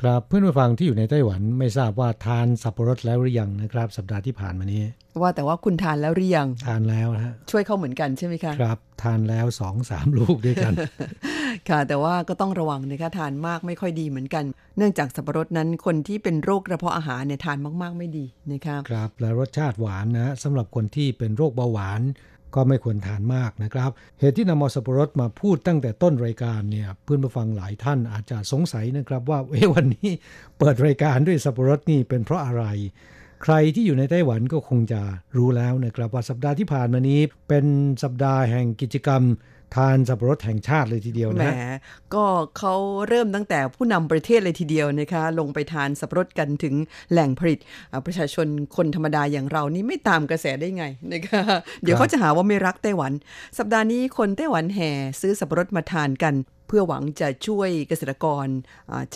ครับเพื่อนผู้ฟังที่อยู่ในไต้หวันไม่ทราบว่าทานสับปะรดแล้วหรือยังนะครับ สัปดาห์ที่ผ่านมานี้ ว่าแต่ว่าคุณทานแล้วหรือยัง ทานแล้วนะฮะช่วยเขาเหมือนกันใช่ไหมคะครับ ทานแล้วสองสามลูกด้วยกัน ค่ะ แต่ว่าก็ต้องระวังนะคะทานมากไม่ค่อยดีเหมือนกัน เนื่องจากสับปะรดนั้นคนที่เป็นโรคกระเพาะอาหารเนี่ยทานมาก ๆ ไม่ดีนะคะครับและรสชาติหวานนะสำหรับคนที่เป็นโรคเบาหวาน ก็ไม่ควรทานมากนะครับ เหตุที่นำมอสับปะรดมาพูดตั้งแต่ต้นรายการเนี่ยเพื่อนผู้ฟังหลายท่านอาจจะสงสัยนะครับว่าเอ๊ะวันนี้เปิดรายการด้วยสับปะรดนี่เป็นเพราะอะไร ใครที่อยู่ในไต้หวันก็คงจะรู้แล้วนะครับว่าสัปดาห์ที่ผ่านมานี้ เป็นสัปดาห์แห่งกิจกรรมทานสับปะรดแห่งชาติเลยทีเดียวแหมนะก็เขาเริ่มตั้งแต่ผู้นำประเทศเลยทีเดียวนะคะ ลงไปทานสับปะรดกันถึงแหล่งผลิตอ่าประชาชนคนธรรมดาอย่างเรานี่ไม่ตามกระแสได้ไงนะคะ เดี๋ยวเขาจะหาว่าไม่รักไต้หวัน สัปดาห์นี้คนไต้หวันแห่ซื้อสับปะรดมาทานกันเพื่อหวังจะช่วยเกษตรกร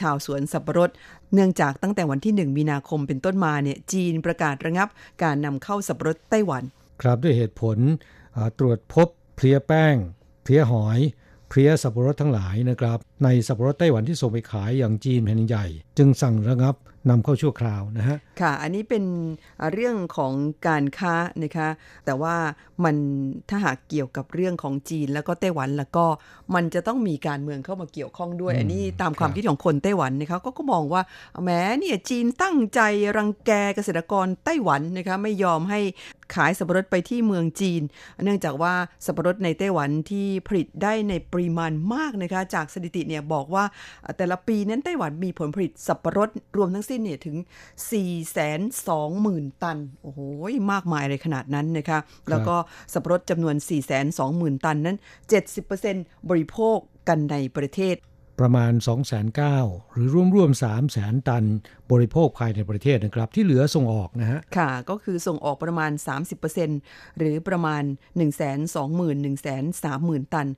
ชาวสวนสับปะรด เนื่องจากตั้งแต่วันที่ 1 มีนาคมเป็นต้นมาเนี่ยจีนประกาศระงับการนำเข้าสับปะรดไต้หวัน ครับด้วยเหตุผลตรวจพบเพลียแป้งเพลียหอยเพลียสับปะรดทั้งหลายนะครับ ในสับปะรดไต้หวันที่ส่งไปขายอย่างจีนแผ่นใหญ่ จึงสั่งระงับนำเข้าชั่วคราวนะฮะ ค่ะ อันนี้เป็นอ่าเรื่องของการค้านะคะ แต่ว่ามันถ้าหากเกี่ยวกับเรื่องของจีนแล้วก็ไต้หวันแล้วก็มันจะต้องมีการเมืองเข้ามาเกี่ยวข้องด้วยอืมอันนี้ตามความครับคิดของคนไต้หวันนะคะก็ก็มองว่าแหมเนี่ยจีนตั้งใจรังแกเกษตรกรไต้หวันนะคะไม่ยอมให้ขายสับปะรดไปที่เมืองจีน เนื่องจากว่าสับปะรดในไต้หวันที่ผลิตได้ในปริมาณมากนะคะจากสถิติเนี่ยบอกว่าเอ่อแต่ละปีนั้นไต้หวันมีผลผลิตสับปะรดรวมทั้งสิ้นเนี่ยถึง 420,000 ตัน โอ้โห มากมายเลยขนาดนั้นนะคะ แล้วก็สับปะรดจำนวน 420,000 ตันนั้น 70%บริโภคกันในประเทศ ประมาณ 2 9 0 0 0หรือร่วมร่วม3 0 0 0 0 0 ตันบริโภคภายในประเทศนะครับ ที่เหลือส่งออกนะฮะ ค่ะ ก็คือส่งออกประมาณ 30%หรือประมาณ 1 2 0 0 0 0 1 3 0 0 0 0 ตัน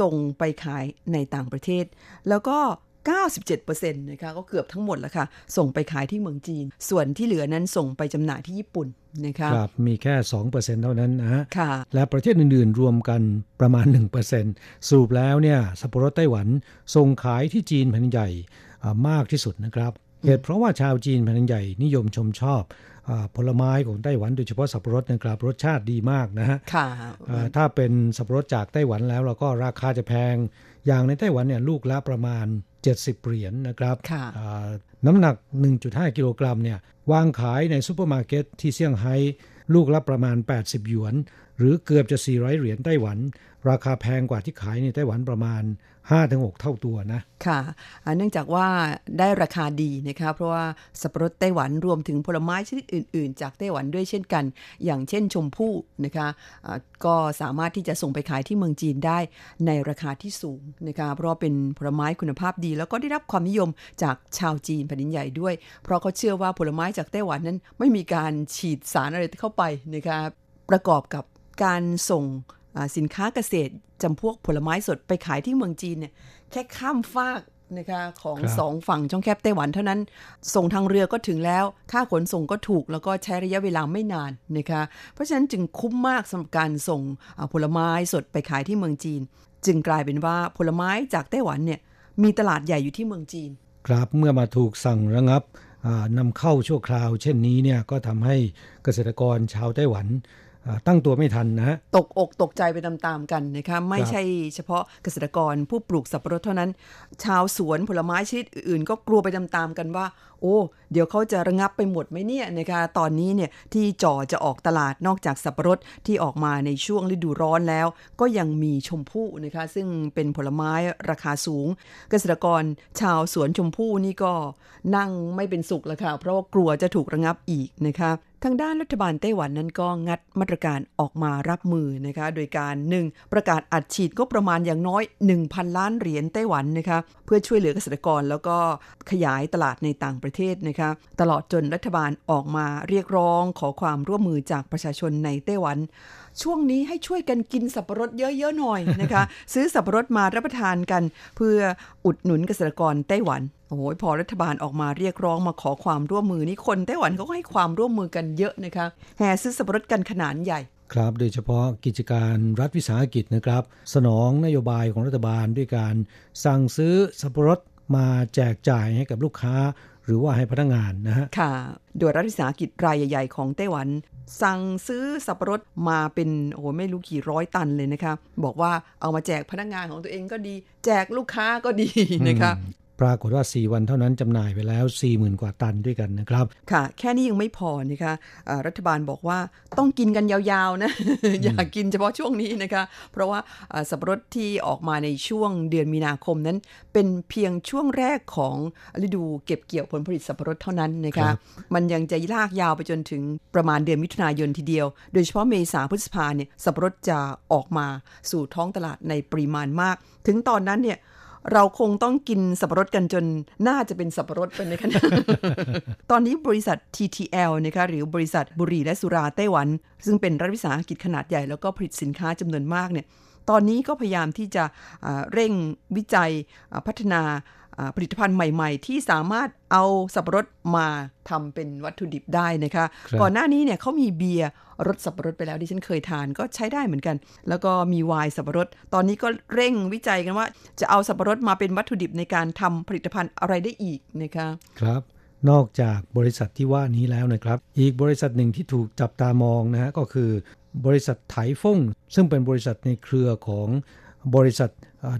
ส่งไปขายในต่างประเทศ แล้วก็ 97%นะคะก็เกือบทั้งหมดแล้วค่ะ ส่งไปขายที่เมืองจีน ส่วนที่เหลือนั้นส่งไปจำหน่ายที่ญี่ปุ่นนะคะครับมีแค่ 2%เท่านั้นนะฮะค่ะและประเทศอื่นๆ รวมกันประมาณ 1%สรุปแล้วเนี่ยสับปะรดไต้หวันส่งขายที่จีนแผ่นใหญ่อ่ามากที่สุดนะครับเหตุเพราะว่าชาวจีนแผ่นใหญ่นิยมชมชอบอาผลไม้ของไต้หวันโดยเฉพาะสับปะรดนะครับรสชาติดีมากนะฮะค่ะอ่าถ้าเป็นสับปะรดจากไต้หวันแล้วเราก็ราคาจะแพง อย่างในไต้หวันเนี่ยลูกละประมาณ 70 เหรียญนะครับค่ะอ่าน้ำหนัก 1.5 กิโลกรัมเนี่ยวางขายในซูเปอร์มาร์เก็ตที่เซี่ยงไฮ้ลูกละประมาณ 80 หยวน หรือเกือบจะ 400 เหรียญไต้หวัน ราคาแพงกว่าที่ขายในไต้หวันประมาณ 5-6 เท่าตัวนะ ค่ะ เนื่องจากว่าได้ราคาดีนะคะ เพราะว่าสับปะรดไต้หวันรวมถึงผลไม้ชนิดอื่น ๆ จากไต้หวันด้วยเช่นกัน อย่างเช่นชมพู่นะคะอ่าก็สามารถที่จะส่งไปขายที่เมืองจีนได้ในราคาที่สูงนะคะเพราะเป็นผลไม้คุณภาพดี แล้วก็ได้รับความนิยมจากชาวจีนแผ่นดินใหญ่ด้วย เพราะเขาเชื่อว่าผลไม้จากไต้หวันนั้นไม่มีการฉีดสารอะไรเข้าไปนะคะประกอบกับการส่ง สินค้าเกษตรจำพวกผลไม้สดไปขายที่เมืองจีนเนี่ยแค่ข้ามฟากนะคะของครับสองฝั่งช่องแคบไต้หวันเท่านั้น ส่งทางเรือก็ถึงแล้ว ค่าขนส่งก็ถูกแล้วก็ใช้ระยะเวลาไม่นานนะคะ เพราะฉะนั้นจึงคุ้มมากสำหรับการส่งอ่าผลไม้สดไปขายที่เมืองจีน จึงกลายเป็นว่าผลไม้จากไต้หวันเนี่ยมีตลาดใหญ่อยู่ที่เมืองจีน ครับเมื่อมาถูกสั่งระงับนำเข้าชั่วคราว เช่นนี้เนี่ยก็ทำให้เกษตรกรชาวไต้หวัน ตั้งตัวไม่ทันนะฮะตกอกตกใจไปตามๆกันนะคะไม่ใช่เฉพาะเกษตรกรผู้ปลูกสับปะรดเท่านั้น ชาวสวนผลไม้ชนิดอื่น ก็กลัวไปตามๆกันว่า โอ้ เดี๋ยวเขาจะระงับไปหมดไหมเนี่ยนะคะตอนนี้เนี่ยที่จ่อจะออกตลาดนอกจากสับปะรดที่ออกมาในช่วงฤดูร้อนแล้ว ก็ยังมีชมพู่นะคะซึ่งเป็นผลไม้ราคาสูง เกษตรกรชาวสวนชมพู่นี่ก็นั่งไม่เป็นสุขแล้วค่ะเพราะว่ากลัวจะถูกระงับอีกนะคะทางด้านรัฐบาลไต้หวันนั้นก็งัดมาตรการออกมารับมือนะคะ โดยการหนึ่งประกาศอัดฉีดก็ประมาณอย่างน้อย 1,000 ล้านเหรียญไต้หวันนะคะเพื่อช่วยเหลือเกษตรกรแล้วก็ขยายตลาดในต่างประเทศนะคะตลอดจนรัฐบาลออกมาเรียกร้องขอความร่วมมือจากประชาชนในไต้หวัน ช่วงนี้ให้ช่วยกันกินสับปะรดเยอะๆหน่อยนะคะ ซื้อสับปะรดมารับประทานกัน เพื่ออุดหนุนเกษตรกรไต้หวันโอ้ยพอรัฐบาลออกมาเรียกร้องมาขอความร่วมมือนี่คนไต้หวันเขาก็ให้ความร่วมมือกันเยอะนะคะแห่ซื้อสับปะรดกันขนาดใหญ่ครับ โดยเฉพาะกิจการรัฐวิสาหกิจนะครับ สนองนโยบายของรัฐบาลด้วยการสั่งซื้อสับปะรดมาแจกจ่ายให้กับลูกค้า หรือว่าให้พนักงานนะฮะค่ะ โดยรัฐวิสาหกิจรายใหญ่ๆของไต้หวัน สั่งซื้อสับปะรดมาเป็นโอ้ไม่รู้กี่ร้อยตันเลยนะคะ บอกว่าเอามาแจกพนักงานของตัวเองก็ดี แจกลูกค้าก็ดีนะคะ ปรากฏว่า 4 วันเท่านั้นจำหน่ายไปแล้ว 40,000 กว่าตันด้วยกันนะครับ ค่ะ แค่นี้ยังไม่พอนะคะรัฐบาลบอกว่าต้องกินกันยาวๆนะ อย่ากกินเฉพาะช่วงนี้นะคะ เพราะว่าสับปะรดที่ออกมาในช่วงเดือนมีนาคมนั้น เป็นเพียงช่วงแรกของฤดูเก็บเกี่ยวผลผลิตสับปะรดเท่านั้นนะคะ มันยังจะลากยาวไปจนถึงประมาณเดือนมิถุนายนทีเดียว โดยเฉพาะเมษาพฤษภาเนี่ยสับปะรดจะออกมาสู่ท้องตลาดในปริมาณมาก ถึงตอนนั้นเนี่ย เราคงต้องกินสับปะรดกันจนน่าจะเป็นสับปะรดเป็นในขณะตอนนี้บริษัท TTL นะคะหรือบริษัทบุรีและสุราไต้หวัน ซึ่งเป็นรัฐวิสาหกิจขนาดใหญ่แล้วก็ผลิตสินค้าจำนวนมากเนี่ยตอนนี้ก็พยายามที่จะเร่งวิจัยพัฒนา ผลิตภัณฑ์ใหม่ ๆ ที่สามารถเอาสับปะรดมาทำเป็นวัตถุดิบได้นะคะคก่อนหน้านี้เนี่ยเขามีเบียร์รสสับปะรดไปแล้วที่ฉันเคยทานก็ใช้ได้เหมือนกัน แล้วก็มีไวน์สับปะรด ตอนนี้ก็เร่งวิจัยกันว่า จะเอาสับปะรดมาเป็นวัตถุดิบในการทำผลิตภัณฑ์อะไรได้อีกนะคะครับนอกจากบริษัทที่ว่านี้แล้วนะครับ อีกบริษัทหนึ่งที่ถูกจับตามองนะฮะก็คือบริษัทไถฟงซึ่งเป็นบริษัทในเครือของบริษัท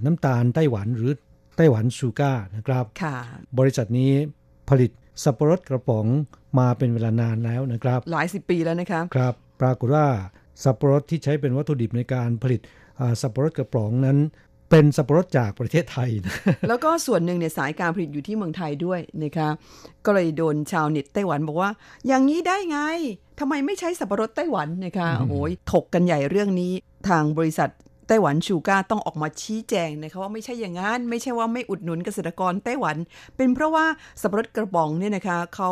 น้ำตาลไต้หวันหรือ ไต้หวันชูก้านะครับบริษัทนี้ผลิตสับปะรดกระป๋องมาเป็นเวลานานแล้วนะครับ หลายสิบปีแล้วนะครับครับ ปรากฏว่าสับปะรดที่ใช้เป็นวัตถุดิบในการผลิตสับปะรดกระป๋องนั้นเป็นสับปะรดจากประเทศไทยนะแล้วก็ส่วนหนึ่งเนี่ยสายการผลิตอยู่ที่เมืองไทยด้วยนะคะก็เลยโดนชาวเน็ตไต้หวันบอกว่า อย่างนี้ได้ไงทำไมไม่ใช้สับปะรดไต้หวันนะคะโอ้ยถกกันใหญ่เรื่องนี้ทางบริษัทไต้หวันชูกาต้องออกมาชี้แจงนะคะว่าไม่ใช่อย่างนั้น ไม่ใช่ว่าไม่อุดหนุนเกษตรกรไต้หวัน เป็นเพราะว่าสับปะรดกระป๋องเนี่ยนะคะเขา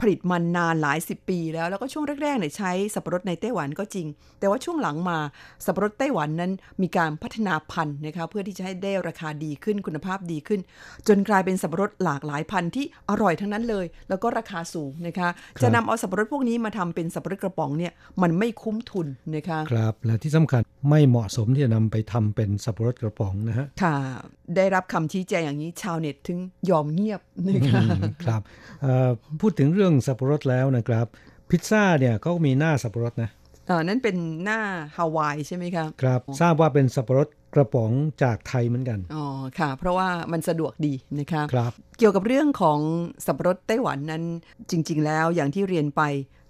ผลิตมันนานหลายสิบปีแล้ว แล้วก็ช่วงแรกๆเนี่ยใช้สับปะรดในไต้หวันก็จริง แต่ว่าช่วงหลังมาสับปะรดไต้หวันนั้นมีการพัฒนาพันธุ์นะคะเพื่อที่จะให้ได้ราคาดีขึ้นคุณภาพดีขึ้น จนกลายเป็นสับปะรดหลากหลายพันธุ์ที่อร่อยทั้งนั้นเลย แล้วก็ราคาสูงนะคะ จะนำเอาสับปะรดพวกนี้มาทำเป็นสับปะรดกระป๋องเนี่ยมันไม่คุ้มทุนนะคะครับและที่สำคัญไม่เหมาะสมที่จะนำไปทำเป็นสับปะรดกระป๋องนะฮะค่ะ ได้รับคำชี้แจงอย่างนี้ชาวเน็ตถึงยอมเงียบนะคะครับพูดถึงเรื่องสับปะรดแล้วนะครับ พิซซ่าเนี่ยเขามีหน้าสับปะรดนะอ่านั่นเป็นหน้าฮาวายใช่ไหมครับครับ ทราบว่าเป็นสับปะรดกระป๋องจากไทยเหมือนกัน อ๋อ ค่ะ เพราะว่ามันสะดวกดีนะคะครับ เกี่ยวกับเรื่องของสับปะรดไต้หวันนั้นจริง ๆ แล้วอย่างที่เรียนไป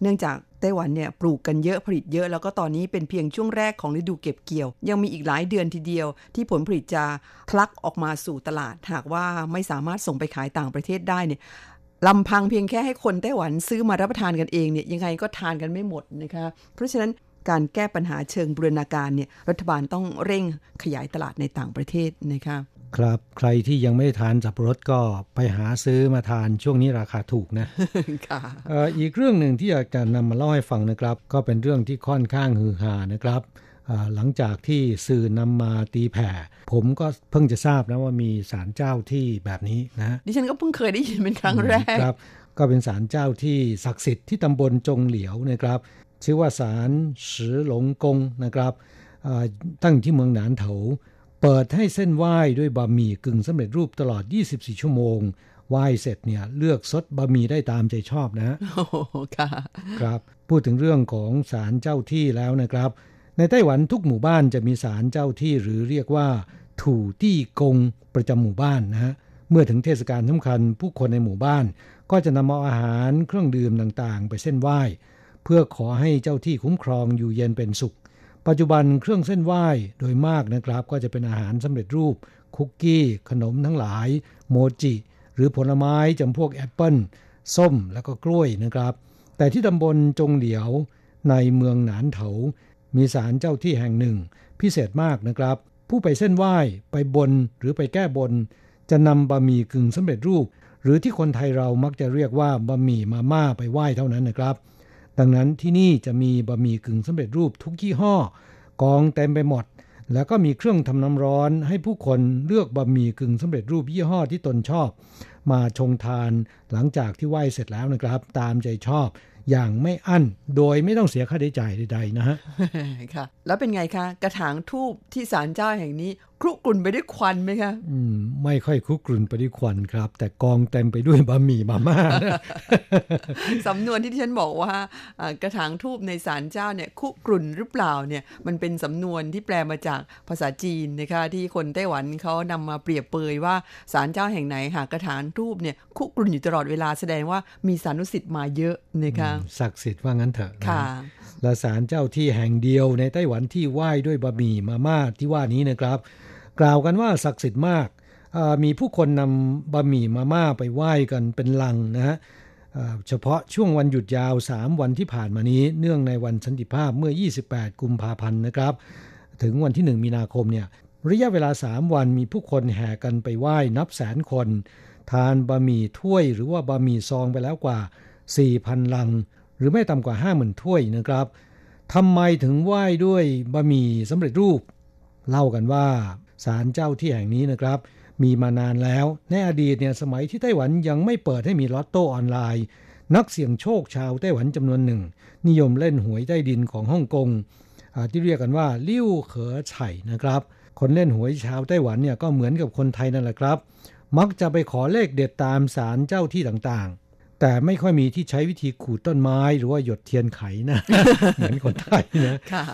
เนื่องจากไต้หวันเนี่ยปลูกกันเยอะผลิตเยอะแล้วก็ตอนนี้เป็นเพียงช่วงแรกของฤดูเก็บเกี่ยว ยังมีอีกหลายเดือนทีเดียว ที่ผลผลิตจะทลักออกมาสู่ตลาด หากว่าไม่สามารถส่งไปขายต่างประเทศได้เนี่ย ลำพังเพียงแค่ให้คนไต้หวันซื้อมารับประทานกันเองเนี่ยยังไงก็ทานกันไม่หมดนะคะเพราะฉะนั้นการแก้ปัญหาเชิงบูรณาการเนี่ยรัฐบาลต้องเร่งขยายตลาดในต่างประเทศนะคะครับใครที่ยังไม่ได้ทานสับปะรดก็ไปหาซื้อมาทานช่วงนี้ราคาถูกนะค่ะอีกเรื่องหนึ่งที่อยากจะนำมาเล่าให้ฟังนะครับ ก็เป็นเรื่องที่ค่อนข้างฮือฮานะครับ หลังจากที่สื่อนำมาตีแผ่ ผมก็เพิ่งจะทราบนะว่ามีศาลเจ้าที่แบบนี้นะดิฉันก็เพิ่งเคยได้ยินเป็นครั้งแรกครับ ก็เป็นศาลเจ้าที่ศักดิ์สิทธิ์ที่ตำบลจงเหลียวนะครับ ชื่อว่าศาลสือหลงกงนะครับตั้งที่เมืองหนานเถาเปิดให้เส้นไหว้ด้วยบะหมี่กึ่งสำเร็จรูปตลอด 24 ชั่วโมงไหว้เสร็จเนี่ยเลือกซดบะหมี่ได้ตามใจชอบนะโอ้ค่ะ ครับ พูดถึงเรื่องของศาลเจ้าที่แล้วนะครับ ในไต้หวันทุกหมู่บ้านจะมีศาลเจ้าที่หรือเรียกว่า ถูตี้กงประจำหมู่บ้านนะฮะเมื่อถึงเทศกาลสำคัญผู้คนในหมู่บ้าน ก็จะนำเอาอาหารเครื่องดื่มต่างๆ ไปเส้นไหว้ เพื่อขอให้เจ้าที่คุ้มครองอยู่เย็นเป็นสุข ปัจจุบันเครื่องเส้นไหว้โดยมากนะครับ ก็จะเป็นอาหารสำเร็จรูป คุกกี้ ขนมทั้งหลาย โมจิ หรือผลไม้จำพวกแอปเปิลส้มแล้วก็กล้วยนะครับ แต่ที่ตำบลจงเหลียวในเมืองหนานเถา มีศาลเจ้าที่แห่งหนึ่ง พิเศษมากนะครับ ผู้ไปเส้นไหว้ไปบนหรือไปแก้บน จะนำบะหมี่กึ่งสำเร็จรูป หรือที่คนไทยเรามักจะเรียกว่าบะหมี่มาม่าไปไหว้เท่านั้นนะครับ ดังนั้นที่นี่จะมีบะหมี่กึ่งสำเร็จรูปทุกยี่ห้อ กองเต็มไปหมด แล้วก็มีเครื่องทำน้ำร้อน ให้ผู้คนเลือกบะหมี่กึ่งสำเร็จรูปยี่ห้อที่ตนชอบ มาชงทานหลังจากที่ไหว้เสร็จแล้วนะครับ ตามใจชอบ อย่างไม่อั้น โดยไม่ต้องเสียค่าใช้จ่ายใดๆนะฮะค่ะ แล้วเป็นไงคะ กระถางทูบที่ศาลเจ้าแห่งนี้ ครุกรุ่นไปด้วยควันไหมคะอืมไม่ค่อยคุกรุ่นไปด้วยควันครับ แต่กองเต็มไปด้วยบะหมี่มาม่าสำนวนที่ที่ฉันบอกว่าอ่ากระถางทูบในศาลเจ้าเนี่ยคุกรุ่นหรือเปล่าเนี่ยมันเป็นสำนวนที่แปลมาจากภาษาจีนนะคะที่คนไต้หวันเขานำมาเปรียบเปยว่าศาลเจ้าแห่งไหนหากกระถางทูบเนี่ยคุกรุ่นอยู่ตลอดเวลาแสดงว่ามีสานุสิทธิ์มาเยอะนะคะศักดิ์สิทธิ์ว่างั้นเถอะนะค่ะและศาลเจ้าที่แห่งเดียวในไต้หวันที่ไหว้ด้วยบะหมี่มาม่าที่ว่านี้นะครับ กล่าวกันว่าศักดิ์สิทธิ์มาก มีผู้คนนำบะหมี่มาม่าไปไหว้กันเป็นลังนะฮะเฉพาะช่วงวันหยุดยาว 3 วันที่ผ่านมานี้ เนื่องในวันสันติภาพเมื่อ 28 กุมภาพันธ์นะครับ ถึงวันที่ 1 มีนาคมเนี่ยระยะเวลา 3 วันมีผู้คนแห่กันไปไหว้นับแสนคน ทานบะหมี่ถ้วยหรือว่าบะหมี่ซองไปแล้วกว่า 4,000 ลัง หรือไม่ต่ำกว่า 50,000 ถ้วยนะครับทำไมถึงไหว้ด้วยบะหมี่สำเร็จรูป เล่ากันว่า ศาลเจ้าที่แห่งนี้นะครับ มีมานานแล้ว ในอดีตเนี่ยสมัยที่ไต้หวันยังไม่เปิดให้มีลอตโต้ออนไลน์ นักเสี่ยงโชคชาวไต้หวันจำนวนหนึ่ง นิยมเล่นหวยใต้ดินของฮ่องกงอ่าที่เรียกกันว่าลิ้วเขอไฉ่นะครับ คนเล่นหวยชาวไต้หวันเนี่ยก็เหมือนกับคนไทยนั่นแหละครับ มักจะไปขอเลขเด็ดตามศาลเจ้าที่ต่างๆ แต่ไม่ค่อยมีที่ใช้วิธีขูดต้นไม้หรือว่าหยดเทียนไขนะ เหมือนคนไทยนะค่ะ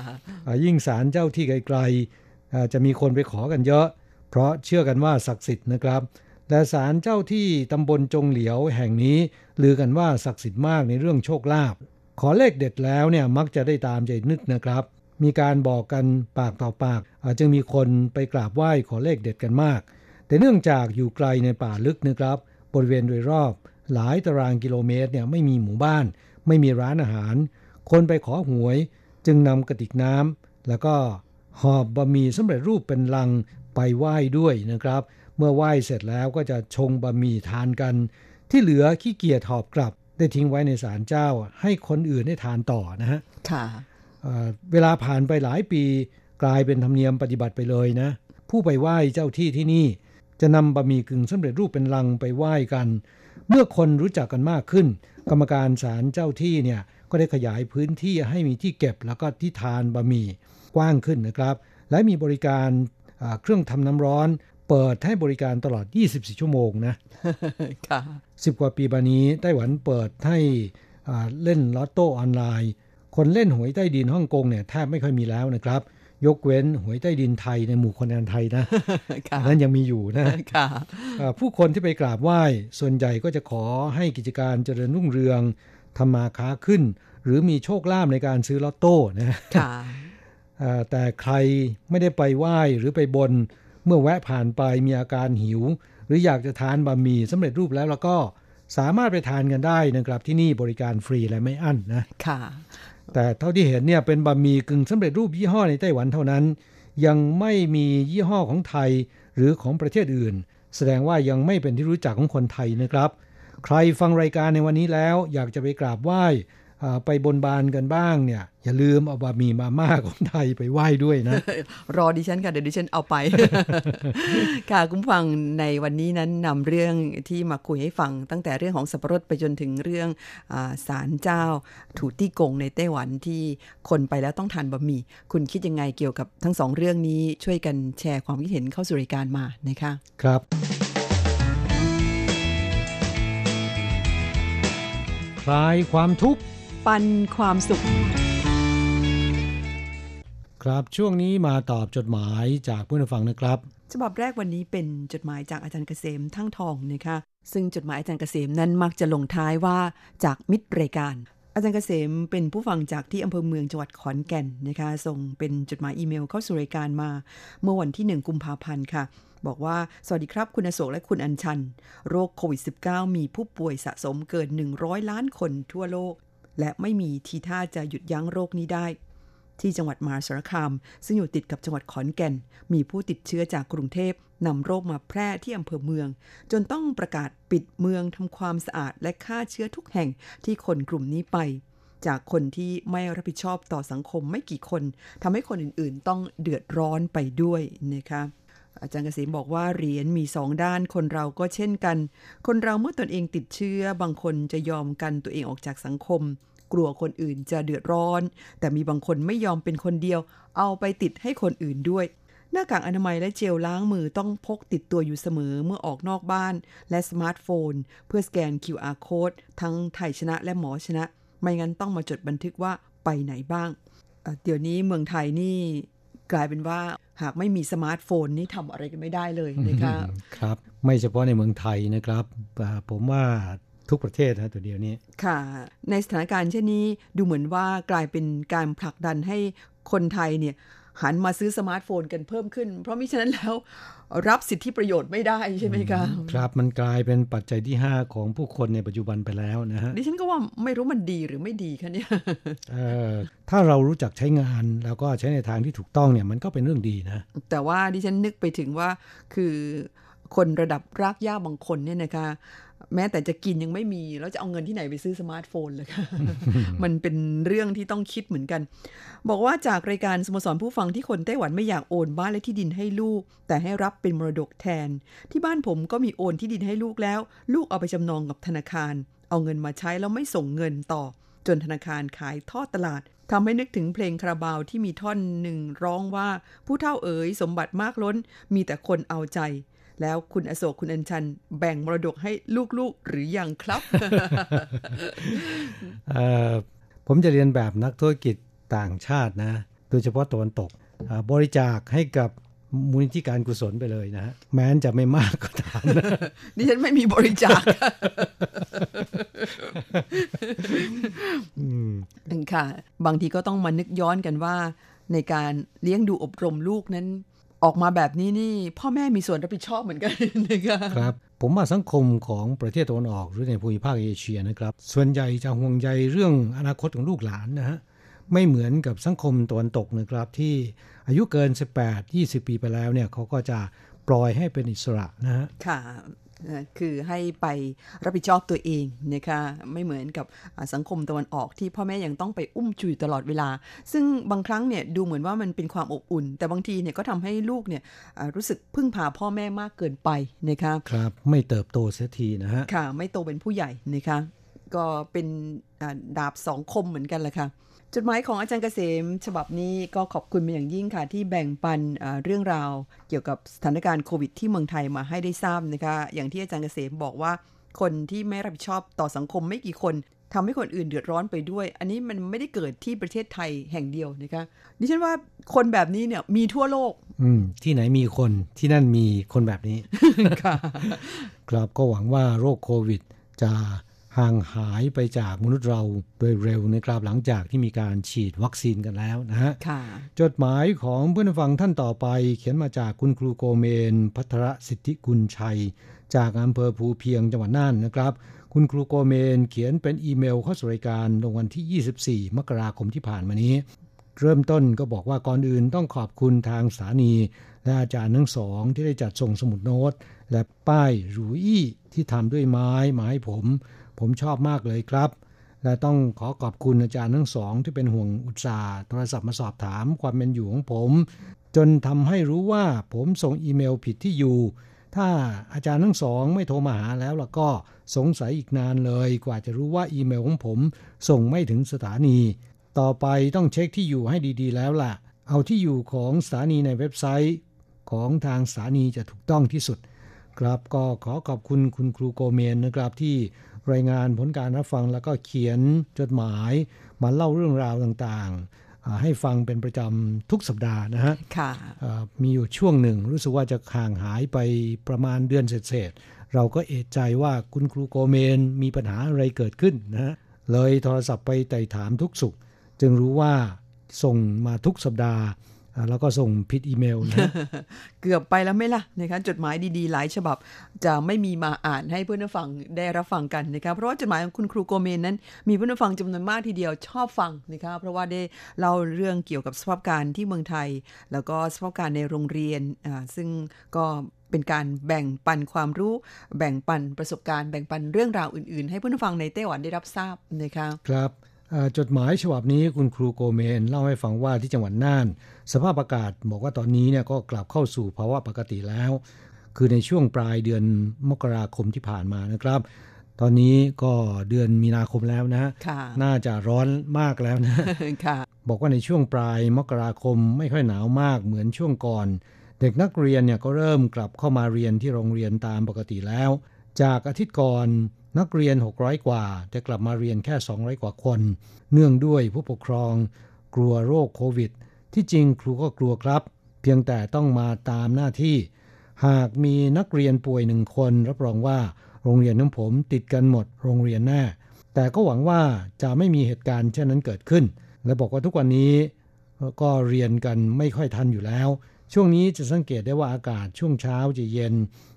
อ่ายิ่งศาลเจ้าที่ไกลๆอ่า จะมีคนไปขอกันเยอะ เพราะเชื่อกันว่าศักดิ์สิทธิ์นะครับและศาลเจ้าที่ตำบลจงเหลียวแห่งนี้ลือกันว่าศักดิ์สิทธิ์มากในเรื่องโชคลาภขอเลขเด็ดแล้วเนี่ยมักจะได้ตามใจนึกนะครับ มีการบอกกันปากต่อปากอาจึงมีคนไปกราบไหว้ขอเลขเด็ดกันมาก แต่เนื่องจากอยู่ไกลในป่าลึกนะครับ บริเวณโดยรอบ หลายตารางกิโลเมตรเนี่ยไม่มีหมู่บ้าน ไม่มีร้านอาหาร คนไปขอหวย จึงนำกระติกน้ำแล้วก็ หอบบะหมี่สำเร็จรูปเป็นลังไปไหว้ด้วยนะครับ เมื่อไหว้เสร็จแล้วก็จะชงบะหมี่ทานกัน ที่เหลือขี้เกียจหอบกลับ ได้ทิ้งไว้ในศาลเจ้า ให้คนอื่นได้ทานต่อนะฮะค่ะเอ่อเวลาผ่านไปหลายปีกลายเป็นธรรมเนียมปฏิบัติไปเลยนะ ผู้ไปไหว้เจ้าที่ที่นี่ จะนำบะหมี่กึ่งสำเร็จรูปเป็นลังไปไหว้กัน เมื่อคนรู้จักกันมากขึ้น กรรมการศาลเจ้าที่เนี่ยก็ได้ขยายพื้นที่ให้มีที่เก็บแล้วก็ที่ทานบะหมี่ กว้างขึ้นนะครับ และมีบริการอ่าเครื่องทำน้ำร้อน เปิดให้บริการตลอด 24 ชั่วโมงนะค่ะสิบกว่าปีมานี้ไต้หวันเปิดให้อ่าเล่นลอตโต้ออนไลน์ คนเล่นหวยใต้ดินฮ่องกงเนี่ยแทบไม่ค่อยมีแล้วนะครับ ยกเว้นหวยใต้ดินไทยในหมู่คนงานไทยนะค่ะอันนั้นยังมีอยู่นะค่ะอ่าผู้คนที่ไปกราบไหว้ส่วนใหญ่ก็จะขอให้กิจการเจริญรุ่งเรืองทำมาค้าขึ้น หรือมีโชคลาภในการซื้อลอตโต้นะค่ะอ่า แต่ใครไม่ได้ไปไหว้หรือไปบน เมื่อแวะผ่านไปมีอาการหิว หรืออยากจะทานบะหมี่สำเร็จรูปแล้วแล้วก็สามารถไปทานกันได้นะครับที่นี่บริการฟรีและไม่อั้นนะค่ะ แต่เท่าที่เห็นเนี่ยเป็นบะหมี่กึ่งสำเร็จรูปยี่ห้อในไต้หวันเท่านั้น ยังไม่มียี่ห้อของไทยหรือของประเทศอื่น แสดงว่ายังไม่เป็นที่รู้จักของคนไทยนะครับ ใครฟังรายการในวันนี้แล้วอยากจะไปกราบไหว้อ่า ไปบนบานกันบ้างเนี่ย อย่าลืมเอาบะหมี่มาม่าของไทยไปไหว้ด้วยนะ รอดิฉันค่ะ เดี๋ยวดิฉันเอาไป ค่ะคุณผู้ฟังในวันนี้นั้นนำเรื่องที่มาคุยให้ฟัง ตั้งแต่เรื่องของสับปะรดไปจนถึงเรื่องอาศาลเจ้า ถูตี้กงในไต้หวันที่คนไปแล้วต้องทานบะหมี่คุณคิดยังไงเกี่ยวกับทั้งสองเรื่องนี้ช่วยกันแชร์ความคิดเห็นเข้าสู่รายการมานะคะครับลายความทุกข์ ปันความสุข ครับช่วงนี้มาตอบจดหมายจากผู้ฟังนะครับ ฉบับแรกวันนี้เป็นจดหมายจากอาจารย์เกษมทั้งทองนะคะซึ่งจดหมายอาจารย์เกษมนั้นมักจะลงท้ายว่าจากมิตรรายการอาจารย์เกษมเป็นผู้ฟังจากที่อำเภอเมืองจังหวัดขอนแก่นนะคะส่งเป็นจดหมายอีเมลเข้าสู่รายการมา เมื่อวันที่ 1 กุมภาพันธ์ค่ะ บอกว่า สวัสดีครับคุณอโศกและคุณอัญชัน โรคโควิด -19 มีผู้ป่วยสะสมเกิน 100 ล้านคนทั่วโลก และไม่มีทีท่าจะหยุดยั้งโรคนี้ได้ ที่จังหวัดมหาสารคาม ซึ่งอยู่ติดกับจังหวัดขอนแก่น มีผู้ติดเชื้อจากกรุงเทพนำโรคมาแพร่ที่อำเภอเมือง จนต้องประกาศปิดเมืองทำความสะอาดและฆ่าเชื้อทุกแห่งที่คนกลุ่มนี้ไป จากคนที่ไม่รับผิดชอบต่อสังคมไม่กี่คนทำให้คนอื่นๆ ต้องเดือดร้อนไปด้วยนะคะ อาจารย์เกษมบอกว่าเหรียญมีสองด้านคนเราก็เช่นกัน คนเราเมื่อตนเองติดเชื้อบางคนจะยอมกันตัวเองออกจากสังคม กลัวคนอื่นจะเดือดร้อน แต่มีบางคนไม่ยอมเป็นคนเดียว เอาไปติดให้คนอื่นด้วย หน้ากากอนามัยและเจลล้างมือต้องพกติดตัวอยู่เสมอเมื่อออกนอกบ้าน และสมาร์ทโฟน เพื่อสแกน QR code ทั้งไทยชนะและหมอชนะ ไม่งั้นต้องมาจดบันทึกว่าไปไหนบ้างเดี๋ยวนี้เมืองไทยนี่กลายเป็นว่า หากไม่มีสมาร์ทโฟนนี่ทำอะไรกันไม่ได้เลยนะคะครับ ไม่เฉพาะในเมืองไทยนะครับอ่าผมว่าทุกประเทศนะตัวเดียวนี้ค่ะ ในสถานการณ์เช่นนี้ดูเหมือนว่ากลายเป็นการผลักดันให้คนไทยเนี่ยหันมาซื้อสมาร์ทโฟนกันเพิ่มขึ้น เพราะมิฉะนั้นแล้ว รับสิทธิประโยชน์ไม่ได้ใช่ไหมคะครับมันกลายเป็นปัจจัยที่ 5 ของผู้คนในปัจจุบันไปแล้วนะฮะดิฉันก็ว่าไม่รู้มันดีหรือไม่ดีคะเนี่ยเอ่อถ้าเรารู้จักใช้งานแล้วก็ใช้ในทางที่ถูกต้องเนี่ยมันก็เป็นเรื่องดีนะ แต่ว่าดิฉันนึกไปถึงว่าคือ คนระดับรากหญ้าบางคนเนี่ยนะคะ แม้แต่จะกินยังไม่มี แล้วจะเอาเงินที่ไหนไปซื้อสมาร์ทโฟนเลยค่ะ มันเป็นเรื่องที่ต้องคิดเหมือนกัน บอกว่าจากรายการสโมสรผู้ฟังที่คนไต้หวันไม่อยากโอนบ้านและที่ดินให้ลูก แต่ให้รับเป็นมรดกแทน ที่บ้านผมก็มีโอนที่ดินให้ลูกแล้ว ลูกเอาไปจำนองกับธนาคาร เอาเงินมาใช้แล้วไม่ส่งเงินต่อ จนธนาคารขายทอดตลาดทำให้นึกถึงเพลงคาราบาวที่มีท่อนหนึ่งร้องว่า ผู้เท่าเอ๋ยสมบัติมากล้น มีแต่คนเอาใจ แล้วคุณอโศกคุณอัญชัน แบ่งมรดกให้ลูกๆหรือยังครับเอ่อผมจะเรียนแบบนักธุรกิจต่างชาตินะ โดยเฉพาะตะวันตกอ่าบริจาคให้กับมูลนิธิการกุศลไปเลยนะฮะแม้นจะไม่มากก็ตามนะดิฉันไม่มีบริจาคอืมค่ะ บางทีก็ต้องมานึกย้อนกันว่า ในการเลี้ยงดูอบรมลูกนั้น ออกมาแบบนี้นี่พ่อแม่มีส่วนรับผิดชอบเหมือนกันนะคะครับ ผมว่าสังคมของประเทศตะวันออกหรือในภูมิภาคเอเชียนะครับ ส่วนใหญ่จะห่วงใยเรื่องอนาคตของลูกหลานนะฮะไม่เหมือนกับสังคมตะวันตกนะครับที่อายุเกิน 18 20 ปีไปแล้วเนี่ยเขาก็จะปล่อยให้เป็นอิสระนะฮะค่ะเอ่อ คือให้ไปรับผิดชอบตัวเองนะคะไม่เหมือนกับอ่าสังคมตะวันออกที่พ่อแม่ยังต้องไปอุ้มจุยตลอดเวลา ซึ่งบางครั้งเนี่ยดูเหมือนว่ามันเป็นความอบอุ่น แต่บางทีเนี่ยก็ทำให้ลูกเนี่ยอ่ารู้สึกพึ่งพาพ่อแม่มากเกินไปนะคะครับไม่เติบโตเสียทีนะฮะค่ะ ไม่โตเป็นผู้ใหญ่นะคะก็เป็นอ่าดาบสองคมเหมือนกันแหละค่ะ จดหมายของอาจารย์เกษม ฉบับนี้ก็ขอบคุณเป็นอย่างยิ่งค่ะ ที่แบ่งปันอ่าเรื่องราวเกี่ยวกับสถานการณ์โควิดที่เมืองไทยมาให้ได้ทราบนะคะ อย่างที่อาจารย์เกษมบอกว่า คนที่ไม่รับผิดชอบต่อสังคมไม่กี่คนทำให้คนอื่นเดือดร้อนไปด้วย อันนี้มันไม่ได้เกิดที่ประเทศไทยแห่งเดียวนะคะ ดิฉันว่าคนแบบนี้เนี่ยมีทั่วโลก อืม ที่ไหนมีคนที่นั่นมีคนแบบนี้ค่ะครับ ก็หวังว่าโรคโควิด จะ ห่างหายไปจากมนุษย์เราโดยเร็วนะครับหลังจากที่มีการฉีดวัคซีนกันแล้วนะฮะค่ะจดหมายของเพื่อนฟังท่านต่อไป เขียนมาจากคุณครูโกเมน พัทรสิทธิกุลชัย จากอำเภอภูเพียงจังหวัดน่านนะครับ คุณครูโกเมนเขียนเป็นอีเมลเข้าสู่รายการลงวันที่ 24 มกราคมที่ผ่านมานี้ เริ่มต้นก็บอกว่าก่อนอื่นต้องขอบคุณทางสถานี และอาจารย์ทั้งสองที่ได้จัดส่งสมุดโน้ต และป้ายรูอี้ที่ทำด้วยไม้มาให้ผม ผมชอบมากเลยครับ และต้องขอขอบคุณอาจารย์ทั้งสองที่เป็นห่วงอุตสาห์โทรศัพท์มาสอบถามความเป็นอยู่ของผม จนทำให้รู้ว่าผมส่งอีเมลผิดที่อยู่ ถ้าอาจารย์ทั้งสองไม่โทรมาหาแล้วล่ะก็สงสัยอีกนานเลย กว่าจะรู้ว่าอีเมลของผมส่งไม่ถึงสถานี ต่อไปต้องเช็คที่อยู่ให้ดี ๆ แล้วล่ะ เอาที่อยู่ของสถานีในเว็บไซต์ของทางสถานีจะถูกต้องที่สุด ครับก็ขอขอบคุณคุณครูโกเมนนะครับที่ รายงานผลการรับฟังแล้วก็เขียนจดหมายมาเล่าเรื่องราวต่างๆ ให้ฟังเป็นประจำทุกสัปดาห์นะฮะค่ะมีอยู่ช่วงหนึ่งรู้สึกว่าจะห่างหายไปประมาณเดือนเศษๆเราก็เอะใจว่าคุณครูโกเมนมีปัญหาอะไรเกิดขึ้นนะฮะเลยโทรศัพท์ไปไต่ถามทุกสุข จึงรู้ว่าส่งมาทุกสัปดาห์ แล้วก็ส่งผิดอีเมลนะเกือบไปแล้วไหมล่ะนะคะจดหมายดีๆ หลายฉบับจะไม่มีมาอ่านให้เพื่อนฟังได้รับฟังกันนะคะเพราะว่าจดหมายของคุณครูโกเมนนั้น มีเพื่อนฟังจำนวนมากทีเดียวชอบฟังนะคะเพราะว่าได้เล่าเรื่องเกี่ยวกับสภาพการที่เมืองไทย แล้วก็สภาพการในโรงเรียนซึ่งก็เป็นการแบ่งปันความรู้ แบ่งปันประสบการณ์ แบ่งปันเรื่องราวอื่นๆ ให้เพื่อนฟังในไต้หวันได้รับทราบนะคะครับ จดหมายฉบับนี้คุณครูโกเมนเล่าให้ฟังว่าที่จังหวัดน่าน สภาพอากาศบอกว่าตอนนี้เนี่ยก็กลับเข้าสู่ภาวะปกติแล้ว คือในช่วงปลายเดือนมกราคมที่ผ่านมานะครับ ตอนนี้ก็เดือนมีนาคมแล้วนะน่าจะร้อนมากแล้วนะบอกว่าในช่วงปลายมกราคมไม่ค่อยหนาวมากเหมือนช่วงก่อน เด็กนักเรียนเนี่ยก็เริ่มกลับเข้ามาเรียนที่โรงเรียนตามปกติแล้ว จากอาทิตย์ก่อน นักเรียน 600 กว่า แต่กลับมาเรียนแค่ 200 กว่าคน เนื่องด้วยผู้ปกครองกลัวโรคโควิด ที่จริงครูก็กลัวครับ เพียงแต่ต้องมาตามหน้าที่ หากมีนักเรียนป่วยหนึ่งคน รับรองว่าโรงเรียนของผมติดกันหมดโรงเรียนแน่ แต่ก็หวังว่าจะไม่มีเหตุการณ์เช่นนั้นเกิดขึ้น และบอกว่าทุกวันนี้ก็เรียนกันไม่ค่อยทันอยู่แล้ว ช่วงนี้จะสังเกตได้ว่าอากาศช่วงเช้าจะเย็น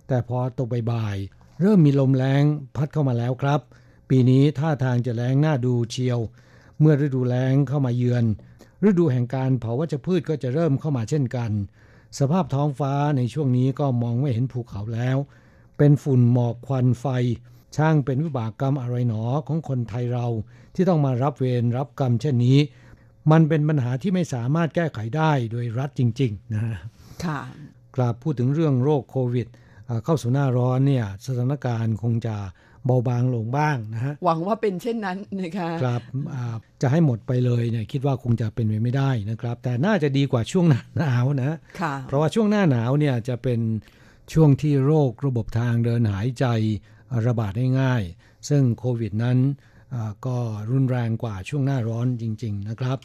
แต่พอตกบ่าย เริ่มมีลมแรงพัดเข้ามาแล้วครับ ปีนี้ท่าทางจะแรงน่าดูเชียว เมื่อฤดูแรงเข้ามาเยือน ฤดูแห่งการเผาวัชพืชก็จะเริ่มเข้ามาเช่นกัน สภาพท้องฟ้าในช่วงนี้ก็มองไม่เห็นภูเขาแล้ว เป็นฝุ่นหมอกควันไฟ ช่างเป็นวิบากกรรมอะไรหนอของคนไทยเราที่ต้องมารับเวรรับกรรมเช่นนี้ มันเป็นปัญหาที่ไม่สามารถแก้ไขได้โดยรัฐจริง ๆ นะค่ะกราบพูดถึงเรื่องโรคโควิด เข้าสู่หน้าร้อนเนี่ยสถานการณ์คงจะเบาบางลงบ้างนะฮะหวังว่าเป็นเช่นนั้นนะคะครับจะให้หมดไปเลยเนี่ยคิดว่าคงจะเป็นไปไม่ได้นะครับ แต่น่าจะดีกว่าช่วงหนาวนะะเพราะว่าช่วงหน้าหนาวเนี่ยจะเป็นช่วงที่โรคระบบทางเดินหายใจระบาดได้ง่าย ซึ่งโควิดนั้นก็รุนแรงกว่าช่วงหน้าร้อนจริง ๆ นะครับ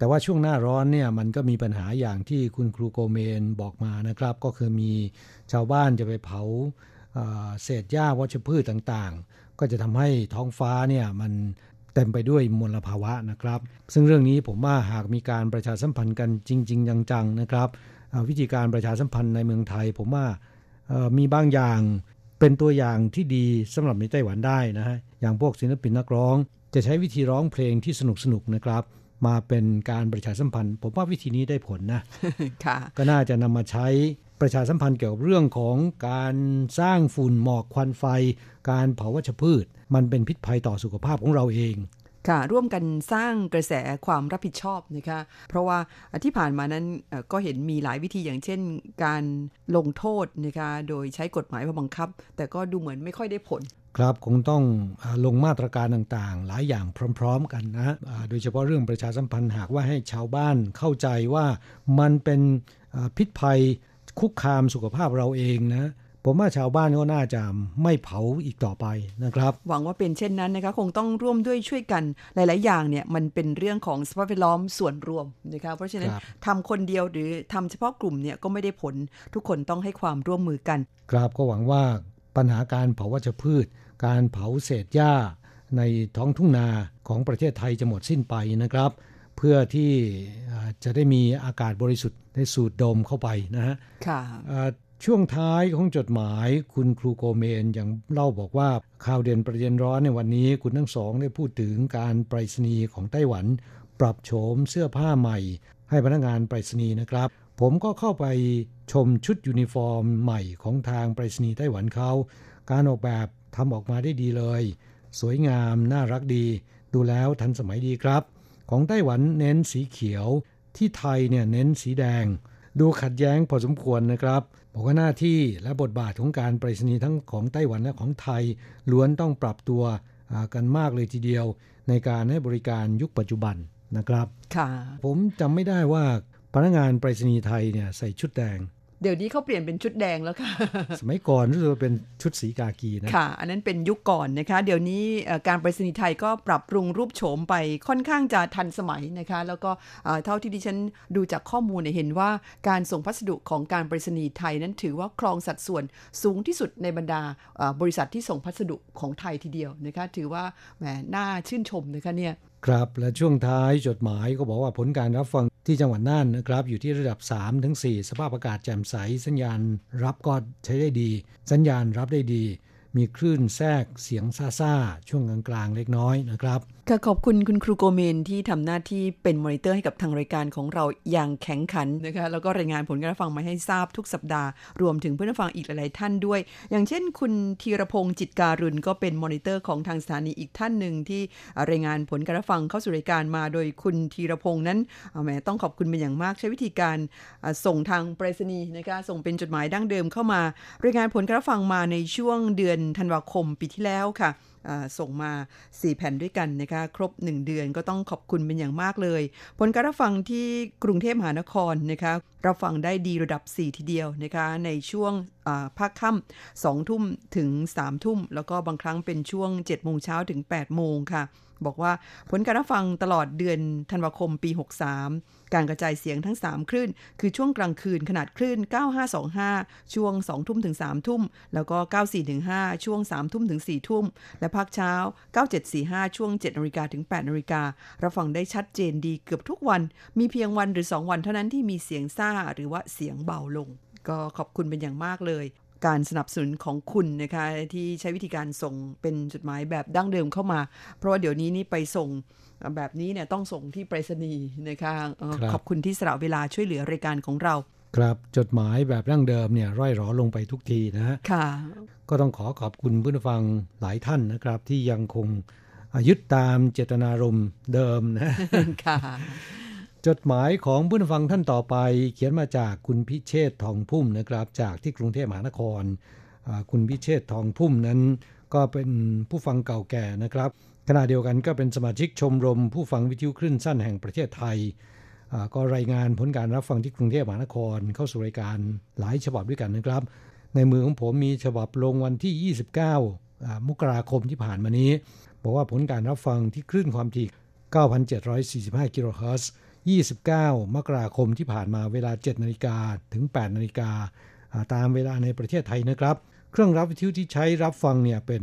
แต่ว่าช่วงหน้าร้อนเนี่ยมันก็มีปัญหาอย่างที่คุณครูโกเมนบอกมานะครับ ก็คือมีชาวบ้านจะไปเผาเศษหญ้าวัชพืชต่างๆ ก็จะทำให้ท้องฟ้าเนี่ยมันเต็มไปด้วยมลภาวะนะครับ ซึ่งเรื่องนี้ผมว่าหากมีการประชาสัมพันธ์กันจริง ๆ จังๆนะครับ วิธีการประชาสัมพันธ์ในเมืองไทย ผมว่ามีบางอย่างเป็นตัวอย่างที่ดีสำหรับในไต้หวันได้นะฮะอย่างพวกศิลปินนักร้อง จะใช้วิธีร้องเพลงที่สนุกๆนะครับ มาเป็นการประชาสัมพันธ์ ผมว่าวิธีนี้ได้ผลนะก็น่าจะนำมาใช้ประชาสัมพันธ์เกี่ยวกับเรื่องของการสร้างฝุ่นหมอกควันไฟ การเผาวัชพืช มันเป็นพิษภัยต่อสุขภาพของเราเองค่ะร่วมกันสร้างกระแสความรับผิดชอบนะคะเพราะว่าที่ผ่านมานั้นก็เห็นมีหลายวิธีอย่างเช่น การลงโทษนะคะโดยใช้กฎหมายมาบังคับ แต่ก็ดูเหมือนไม่ค่อยได้ผล ครับคงต้องลงมาตรการต่างๆ หลายอย่างพร้อม ๆ กันนะโดยเฉพาะเรื่องประชาสัมพันธ์หากว่าให้ชาวบ้านเข้าใจว่ามันเป็นพิษภัยคุกคามสุขภาพเราเองนะผมว่าชาวบ้านก็น่าจะไม่เผาอีกต่อไปนะครับ หวังว่าเป็นเช่นนั้นนะคะคงต้องร่วมด้วยช่วยกันหลาย ๆ อย่างเนี่ยมันเป็นเรื่องของสภาพแวดล้อมส่วนรวมนะคะเพราะฉะนั้นทำคนเดียวหรือทำเฉพาะกลุ่มเนี่ยก็ไม่ได้ผลทุกคนต้องให้ความร่วมมือกัน ครับก็หวังว่าปัญหาการเผาวัชพืช การเผาเศษหญ้าในท้องทุ่งนาของประเทศไทยจะหมดสิ้นไปนะครับ เพื่อที่จะได้มีอากาศบริสุทธิ์ได้สูดดมเข้าไปนะฮะค่ะช่วงท้ายของจดหมายคุณครูโกเมนอย่างเล่าบอกว่าข่าวเด่นประเด็นร้อนในวันนี้คุณทั้งสองได้พูดถึงการไปรษณีย์ของไต้หวัน ปรับโฉมเสื้อผ้าใหม่ ให้พนักงานไปรษณีย์นะครับ ผมก็เข้าไปชมชุดยูนิฟอร์มใหม่ของทางไปรษณีย์ไต้หวันเขาการออกแบบ ทำออกมาได้ดีเลย สวยงามน่ารักดี ดูแล้วทันสมัยดีครับ ของไต้หวันเน้นสีเขียว ที่ไทยเนี่ยเน้นสีแดง ดูขัดแย้งพอสมควรนะครับบอกว่าหน้าที่และบทบาทของการไปรษณีย์ทั้งของไต้หวันและของไทย ล้วนต้องปรับตัวกันมากเลยทีเดียว ในการให้บริการยุคปัจจุบันนะครับ ค่ะ ผมจำไม่ได้ว่าพนักงานไปรษณีย์ไทยเนี่ยใส่ชุดแดง เดี๋ยวนี้เขาเปลี่ยนเป็นชุดแดงแล้วค่ะ สมัยก่อนรู้สึกว่าเป็นชุดสีกากีนะ ค่ะ อันนั้นเป็นยุคก่อนนะคะ เดี๋ยวนี้เอ่อการไปรษณีย์ไทยก็ปรับปรุงรูปโฉมไปค่อนข้างจะทันสมัยนะคะ แล้วก็เอ่อเท่าที่ดิฉันดูจากข้อมูลเนี่ยเห็นว่าการส่งพัสดุของการไปรษณีย์ไทยนั้นถือว่าครองสัดส่วนสูงที่สุดในบรรดาเอ่อบริษัทที่ส่งพัสดุของไทยทีเดียวนะคะ ถือว่าแหมน่าชื่นชมนะคะเนี่ย ครับและช่วงท้ายจดหมายก็บอกว่าผลการรับฟังที่จังหวัดน่านนะครับ อยู่ที่ระดับ3ถึง4สภาพอากาศแจ่มใส สัญญาณรับก็ใช้ได้ดี สัญญาณรับได้ดี มีคลื่นแทรกเสียงซ่าๆช่วงกลางๆเล็กน้อยนะครับค่ะขอบคุณคุณครูโกเมนที่ทำหน้าที่เป็นมอนิเตอร์ให้กับทางรายการของเราอย่างแข็งขันนะคะแล้วก็รายงานผลการฟังมาให้ทราบทุกสัปดาห์ รวมถึงเพื่อนฟังอีกหลายๆท่านด้วย อย่างเช่น คุณธีรพงศ์จิตการุณก็เป็นมอนิเตอร์ของทางสถานีอีกท่านหนึ่งที่รายงานผลการฟังเข้าสู่รายการมาโดยคุณธีรพงศ์นั้นเอาแหมต้องขอบคุณเป็นอย่างมากใช้วิธีการส่งทางไปรษณีย์นะคะส่งเป็นจดหมายดั้งเดิมเข้ามารายงานผลการฟังมาในช่วงเดือนธันวาคมปีที่แล้วค่ะส่งมา 4 แผ่นด้วยกันนะคะครบ 1 เดือนก็ต้องขอบคุณเป็นอย่างมากเลย ผลการรับฟังที่กรุงเทพมหานครนะคะเรับฟังได้ดีระดับ 4 ทีเดียวนะคะในช่วงภาคค่ำ2ทุ่มถึง3ทุ่ม แล้วก็บางครั้งเป็นช่วง7โมงเช้าถึง8โมงค่ะ บอกว่าผลการรับฟังตลอดเดือนธันวาคมปี 63 การกระจายเสียงทั้ง 3 คลื่น คือช่วงกลางคืนขนาดคลื่น 9525 ช่วง 2 ทุ่มถึง3ทุ่ม แล้วก็ 9415 ช่วง 3 ทุ่มถึง4ทุ่ม และภาคเช้า 9745 ช่วง7นาฬิกาถึง8นาฬิการับฟังได้ชัดเจนดีเกือบทุกวัน มีเพียงวันหรือ 2 วันเท่านั้นที่มีเสียงซ่าหรือว่าเสียงเบาลง ก็ขอบคุณเป็นอย่างมากเลย การสนับสนุนของคุณนะคะที่ใช้วิธีการส่งเป็นจดหมายแบบดั้งเดิมเข้ามา เพราะว่าเดี๋ยวนี้นี่ไปส่งแบบนี้เนี่ยต้องส่งที่ไปรษณีย์นะคะเอ่อครับขอบคุณที่สละเวลาช่วยเหลือรายการของเราครับจดหมายแบบดั้งเดิมเนี่ยร่อยหรอลงไปทุกทีนะฮะค่ะก็ต้องขอขอบคุณผู้ฟังหลายท่านนะครับ ที่ยังคงยึดตามเจตนารมณ์เดิมนะค่ะ จดหมายของผู้ฟังท่านต่อไป เขียนมาจากคุณพิเชษทองพุ่มนะครับ จากที่กรุงเทพมหานคร คุณพิเชษทองพุ่มนั้น ก็เป็นผู้ฟังเก่าแก่นะครับ ขณะเดียวกันก็เป็นสมาชิกชมรม ผู้ฟังวิทยุคลื่นสั้นแห่งประเทศไทย ก็รายงานผลการรับฟังที่กรุงเทพมหานคร เข้าสู่รายการหลายฉบับด้วยกันนะครับ ในมือของผมมีฉบับลงวันที่ 29 มกราคมที่ผ่านมานี้ บอกว่าผลการรับฟังที่คลื่นความถี่ 9,745 กิโลเฮิรตซ์ 29 มกราคมที่ผ่านมาเวลา 7นาฬิกาถึง 8นาฬิกาอ่าตามเวลาในประเทศไทยนะครับ เครื่องรับวิทยุที่ใช้รับฟังเนี่ยเป็น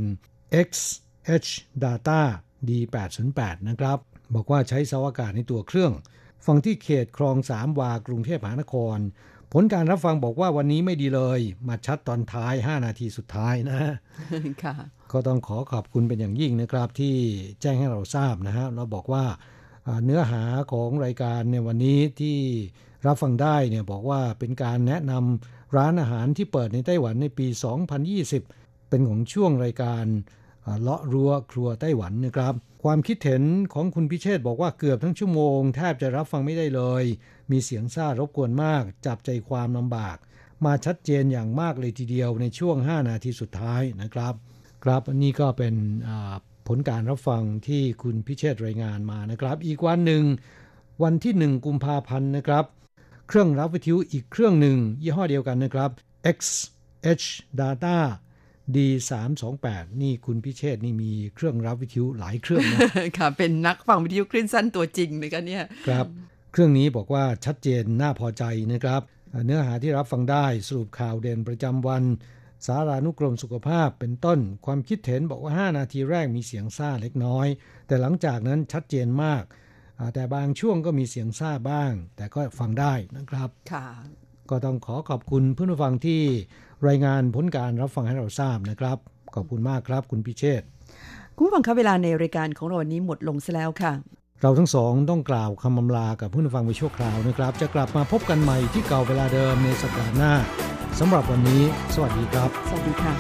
XH Data D808 นะครับ บอกว่าใช้เสาอากาศในตัวเครื่อง ฟังที่เขตคลองสามวากรุงเทพมหานคร ผลการรับฟังบอกว่าวันนี้ไม่ดีเลย มาชัดตอนท้าย 5 นาทีสุดท้ายนะค่ะก็ต้องขอขอบคุณเป็นอย่างยิ่งนะครับ ที่แจ้งให้เราทราบนะฮะเราบอกว่าอ่า เนื้อหาของรายการในวันนี้ที่รับฟังได้เนี่ยบอกว่าเป็นการแนะนำร้านอาหารที่เปิดในไต้หวันในปี 2020 เป็นของช่วงรายการเลาะรั้วครัวไต้หวันนะครับ ความคิดเห็นของคุณพิเชษบอกว่าเกือบทั้งชั่วโมง แทบจะรับฟังไม่ได้เลย มีเสียงซ่ารบกวนมาก จับใจความลำบาก มาชัดเจนอย่างมากเลยทีเดียวในช่วง 5 นาทีสุดท้ายนะครับ ครับนนี้ก็เป็น ผลการรับฟังที่คุณพิเชษฐ์รายงานมานะครับ อีกวันหนึ่ง วันที่ 1 กุมภาพันธ์นะครับ เครื่องรับวิทยุอีกเครื่องหนึ่ง ยี่ห้อเดียวกันนะครับ XH Data D328 นี่คุณพิเชษฐ์นี่มีเครื่องรับวิทยุหลายเครื่องนะค่ะเป็นนักฟังวิทยุคลื่นสั้นตัวจริงนะคะเนี่ยครับ เครื่องนี้บอกว่าชัดเจนน่าพอใจนะครับเอ่อเนื้อหาที่รับฟังได้สรุปข่าวเด่นประจำวัน สารานุกรมสุขภาพเป็นต้น ความคิดเห็นบอกว่า 5 นาทีแรกมีเสียงซ่าเล็กน้อย แต่หลังจากนั้นชัดเจนมากอ่าแต่บางช่วงก็มีเสียงซ่าบ้าง แต่ก็ฟังได้นะครับค่ะก็ต้องขอขอบคุณเพื่อนผู้ฟังที่รายงานผลการรับฟังให้เราทราบนะครับ ขอบคุณมากครับ คุณพิเชษฐ์คุณผู้ฟังคะเวลาในรายการของเราวันนี้หมดลงซะแล้วค่ะ เราทั้งสองต้องกล่าวคำอำลากับผู้ฟังไปชั่วคราวนะครับ จะกลับมาพบกันใหม่ที่เก่าเวลาเดิมในสัปดาห์หน้าสำหรับวันนี้ สวัสดีครับ สวัสดีค่ะ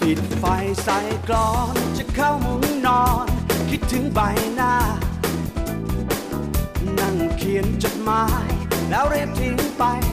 ปิดไฟใส่กรอน นั่งเขียนจดหมายแล้วเรียบทิ้งไป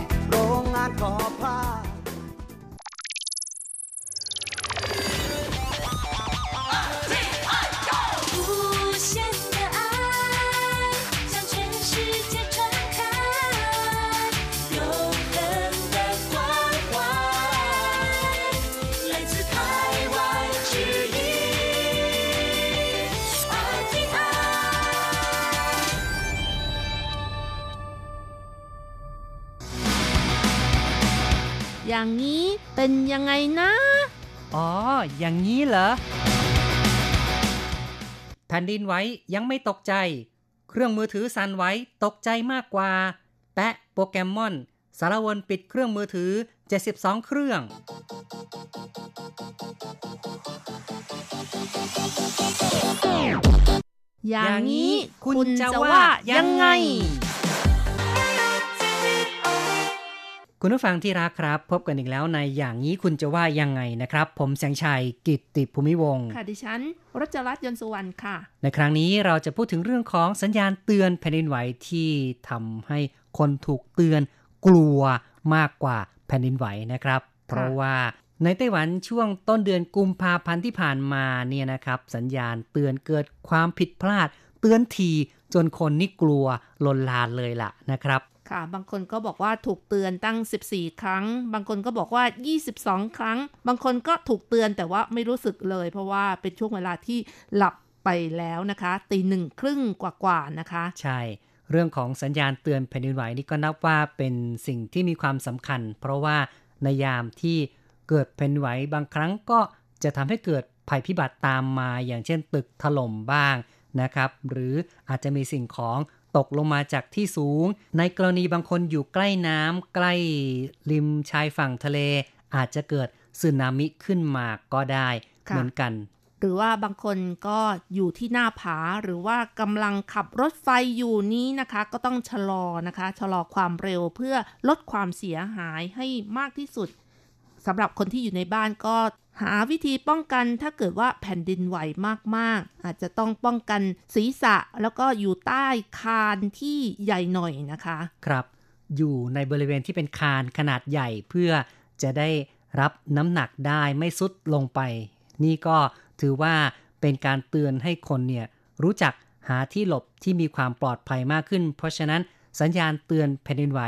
อย่างนี้เป็นยังไงนะ อ๋อ อย่างนี้เหรอ แผ่นดินไหวยังไม่ตกใจ เครื่องมือถือสั่นไหวตกใจมากกว่า แปะโปเกมอน สารวนปิดเครื่องมือถือ 72 เครื่อง อย่างนี้คุณจะว่ายังไง คุณผู้ฟังที่รักครับ พบกันอีกแล้วในอย่างนี้คุณจะว่ายังไงนะครับ ผมแสงชัยกิตติภูมิวงศ์ค่ะดิฉันรัชรัตน์ยนต์สุวรรณค่ะ ในครั้งนี้เราจะพูดถึงเรื่องของสัญญาณเตือนแผ่นดินไหวที่ทำให้คนถูกเตือนกลัวมากกว่าแผ่นดินไหวนะครับ เพราะว่าในไต้หวันช่วงต้นเดือนกุมภาพันธ์ที่ผ่านมาเนี่ยนะครับ สัญญาณเตือนเกิดความผิดพลาด เตือนทีจนคนนี่กลัวลนลานเลยล่ะนะครับ ค่ะ บางคนก็บอกว่าถูกเตือนตั้ง 14 ครั้ง บางคนก็บอกว่า 22 ครั้ง บางคนก็ถูกเตือนแต่ว่าไม่รู้สึกเลย เพราะว่าเป็นช่วงเวลาที่หลับไปแล้วนะคะตีหนึ่งครึ่งกว่าๆนะคะ ใช่เรื่องของสัญญาณเตือนแผ่นดินไหวนี่ก็นับว่าเป็นสิ่งที่มีความสำคัญ เพราะว่าในยามที่เกิดแผ่นดินไหวบางครั้งก็จะทำให้เกิดภัยพิบัติตามมา อย่างเช่นตึกถล่มบ้างนะครับ หรืออาจจะมีสิ่งของ ตกลงมาจากที่สูง ในกรณีบางคนอยู่ใกล้น้ำใกล้ริมชายฝั่งทะเล อาจจะเกิดสึนามิขึ้นมาก็ได้ค่ะเหมือนกัน หรือว่าบางคนก็อยู่ที่หน้าผาหรือว่ากำลังขับรถไฟอยู่นี้นะคะ ก็ต้องชะลอนะคะ ชะลอความเร็วเพื่อลดความเสียหายให้มากที่สุดสำหรับคนที่อยู่ในบ้านก็ หาวิธีป้องกันถ้าเกิดว่าแผ่นดินไหวมากๆ อาจจะต้องป้องกันศีรษะแล้วก็อยู่ใต้คานที่ใหญ่หน่อยนะคะ ครับ อยู่ในบริเวณที่เป็นคานขนาดใหญ่เพื่อจะได้รับน้ำหนักได้ไม่ซุดลงไป นี่ก็ถือว่าเป็นการเตือนให้คนเนี่ยรู้จักหาที่หลบที่มีความปลอดภัยมากขึ้น เพราะฉะนั้นสัญญาณเตือนแผ่นดินไหว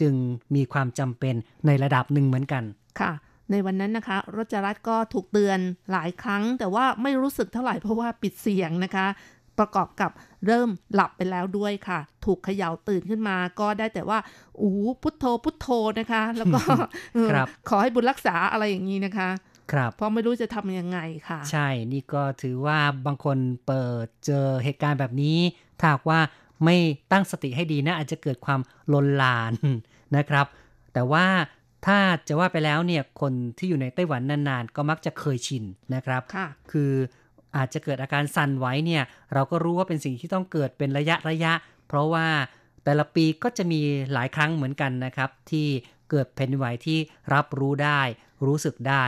จึงมีความจำเป็นในระดับหนึ่งเหมือนกันค่ะ ในวันนั้นนะคะรจรัตน์ก็ถูกเตือนหลายครั้ง แต่ว่าไม่รู้สึกเท่าไหร่เพราะว่าปิดเสียงนะคะ ประกอบกับเริ่มหลับไปแล้วด้วยค่ะ ถูกเขย่าตื่นขึ้นมา ก็ได้แต่ว่าอู้พุทโธพุทโธนะคะ แล้วก็เออครับขอให้บุญรักษาอะไรอย่างนี้นะคะครับเพราะไม่รู้จะทำยังไงค่ะ ใช่นี่ก็ถือว่าบางคนเปิดเจอเหตุการณ์แบบนี้ถ้าหากว่าไม่ตั้งสติให้ดีนะอาจจะเกิดความลนลานนะครับ แต่ว่า ถ้าจะว่าไปแล้วเนี่ยคนที่อยู่ในไต้หวันนานๆ ก็มักจะเคยชินนะครับค่ะคืออาจจะเกิดอาการสั่นไหวเนี่ย เราก็รู้ว่าเป็นสิ่งที่ต้องเกิดเป็นระยะระยะ เพราะว่าแต่ละปีก็จะมีหลายครั้งเหมือนกันนะครับ ที่เกิดแผ่นดินไหวที่รับรู้ได้ รู้สึกได้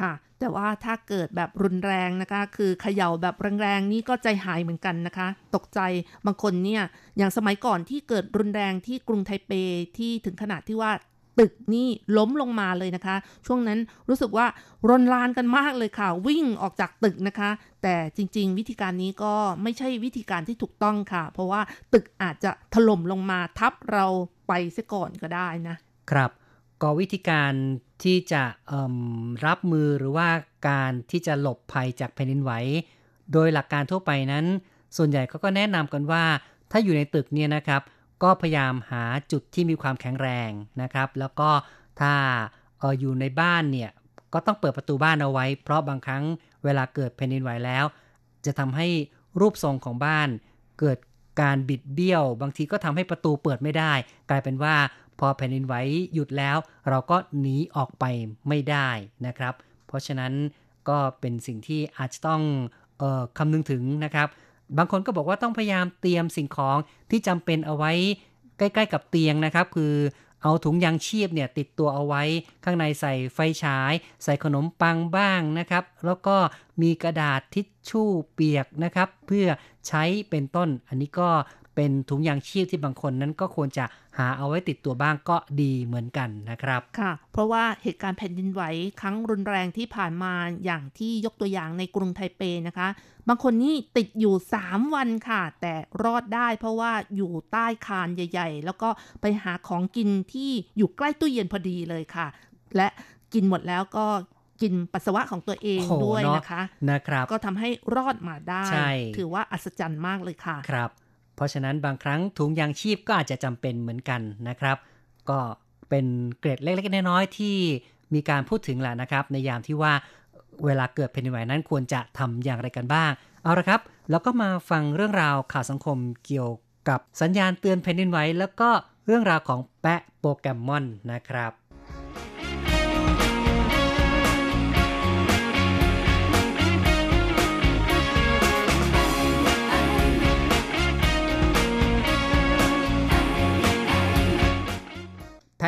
ค่ะ แต่ว่าถ้าเกิดแบบรุนแรงนะคะ คือเขย่าแบบแรงๆนี่ก็ใจหายเหมือนกันนะคะ ตกใจบางคนเนี่ยอย่างสมัยก่อนที่เกิดรุนแรงที่กรุงไทเปที่ถึงขนาดที่ว่า ตึกนี่ล้มลงมาเลยนะคะ ช่วงนั้นรู้สึกว่ารนลานกันมากเลยค่ะ วิ่งออกจากตึกนะคะ แต่จริง ๆ วิธีการนี้ก็ไม่ใช่วิธีการที่ถูกต้องค่ะ เพราะว่าตึกอาจจะถล่มลงมาทับเราไปเสียก่อนก็ได้นะครับ ก็วิธีการที่จะรับมือหรือว่าการที่จะหลบภัยจากแผ่นดินไหวโดยหลักการทั่วไปนั้น ส่วนใหญ่เขาก็แนะนำกันว่า ถ้าอยู่ในตึกเนี่ยนะครับ ก็พยายามหาจุดที่มีความแข็งแรงนะครับ แล้วก็ถ้าออยู่ในบ้านเนี่ยก็ต้องเปิดประตูบ้านเอาไว้ เพราะบางครั้งเวลาเกิดแผ่นดินไหวแล้ว จะทำให้รูปทรงของบ้าน เกิดการบิดเบี้ยว บางทีก็ทำให้ประตูเปิดไม่ได้ กลายเป็นว่าพอแผ่นดินไหวหยุดแล้ว เราก็หนีออกไปไม่ได้นะครับ เพราะฉะนั้นก็เป็นสิ่งที่อาจจะต้องออคำนึงถึงนะครับ บางคนก็บอกว่าต้องพยายามเตรียมสิ่งของที่จำเป็นเอาไว้ใกล้ ๆ กับเตียงนะครับ คือเอาถุงยางชีพเนี่ยติดตัวเอาไว้ ข้างในใส่ไฟฉาย ใส่ขนมปังบ้างนะครับ แล้วก็มีกระดาษทิชชู่เปียกนะครับ เพื่อใช้เป็นต้นอันนี้ก็ เป็นถุงยางชีพที่บางคนนั้นก็ควรจะหาเอาไว้ติดตัวบ้างก็ดีเหมือนกันนะครับค่ะ เพราะว่าเหตุการณ์แผ่นดินไหวครั้งรุนแรงที่ผ่านมาอย่างที่ยกตัวอย่างในกรุงไทเปนะคะ บางคนนี่ติดอยู่ 3 วันค่ะ แต่รอดได้เพราะว่าอยู่ใต้คานใหญ่ ๆ แล้วก็ไปหาของกินที่อยู่ใกล้ตู้เย็นพอดีเลยค่ะ และกินหมดแล้วก็กินปัสสาวะของตัวเองโอ้โหด้วยเนอะนะคะนะครับ ก็ทำให้รอดมาได้ใช่ถือว่าอัศจรรย์มากเลยค่ะครับ เพราะฉะนั้นบางครั้งถุงยางชีพก็อาจจะจำเป็นเหมือนกันนะครับ ก็เป็นเกร็ดเล็กๆน้อยๆที่มีการพูดถึงแหละนะครับ ในยามที่ว่าเวลาเกิดแผ่นดินไหวนั้นควรจะทำอย่างไรกันบ้าง เอาละครับ แล้วก็มาฟังเรื่องราวข่าวสังคมเกี่ยวกับสัญญาณเตือนแผ่นดินไหวแล้วก็เรื่องราวของแปะโปเกมอนนะครับ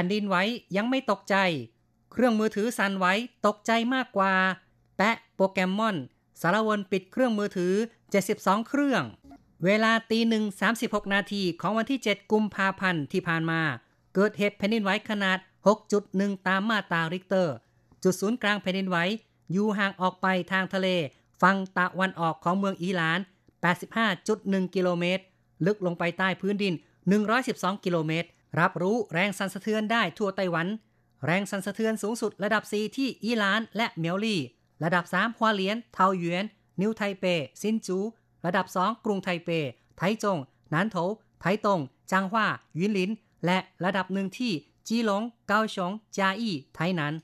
ผ่นดินไหวยังไม่ตกใจ เครื่องมือถือสั่นไหวตกใจมากกว่า แปะโปเกมอน สาละวนปิดเครื่องมือถือ 72 เครื่อง เวลาตีหนึ่ง36 นาทีของวันที่ 7 กุมภาพันธ์ที่ผ่านมา เกิดเหตุแผ่นดินไหวขนาด 6.1 ตามมาตราริกเตอร์ จุดศูนย์กลางแผ่นดินไหวอยู่ห่างออกไปทางทะเล ฝั่งตะวันออกของเมืองอีหลาน 85.1 กิโลเมตร ลึกลงไปใต้พื้นดิน 112 กิโลเมตร รับรู้แรงสั่นสะเทือนได้ทั่วไต้หวัน แรงสั่นสะเทือนสูงสุดระดับ 4 ที่อีหลานและเหมียวลี่ ระดับ 3ฮวาเลียน เทาหยวน นิวไทเป ซินจู๋ ระดับ 2 กรุงไทเป ไทจง หนานโถว ไทตง จางฮว่า หยินหลิน และระดับหนึ่งที่จีหลง เกาสง เจียอี้ ไทนัน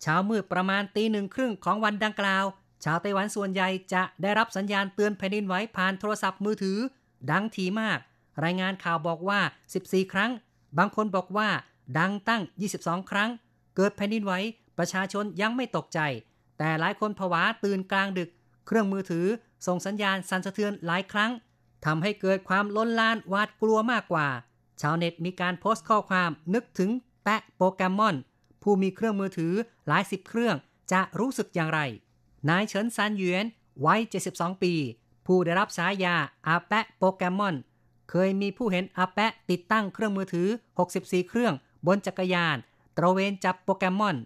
เช้ามืดประมาณตีหนึ่งครึ่งของวันดังกล่าว ชาวไต้หวันส่วนใหญ่จะได้รับสัญญาณเตือนแผ่นดินไหวผ่านโทรศัพท์มือถือ ดังทีมาก รายงานข่าวบอกว่า 14 ครั้ง บางคนบอกว่า ดังตั้ง 22 ครั้ง เกิดแผ่นดินไหวประชาชนยังไม่ตกใจ แต่หลายคนผวาตื่นกลางดึก เครื่องมือถือ ส่งสัญญาณสั่นสะเทือนหลายครั้งทำให้เกิดความล้นลานหวาดกลัวมากกว่า ชาวเน็ตมีการโพสต์ข้อความนึกถึงแปะโปเกมอน ผู้มีเครื่องมือถือหลายสิบเครื่องจะรู้สึกอย่างไร นายเฉินซานหยวนวัย 72 ปี ผู้ได้รับฉายาอาแปะโปเกมอน เคยมีผู้เห็นอาแปะติดตั้งเครื่องมือถือ 64 เครื่องบนจักรยาน ตระเวนจับโปเกมอน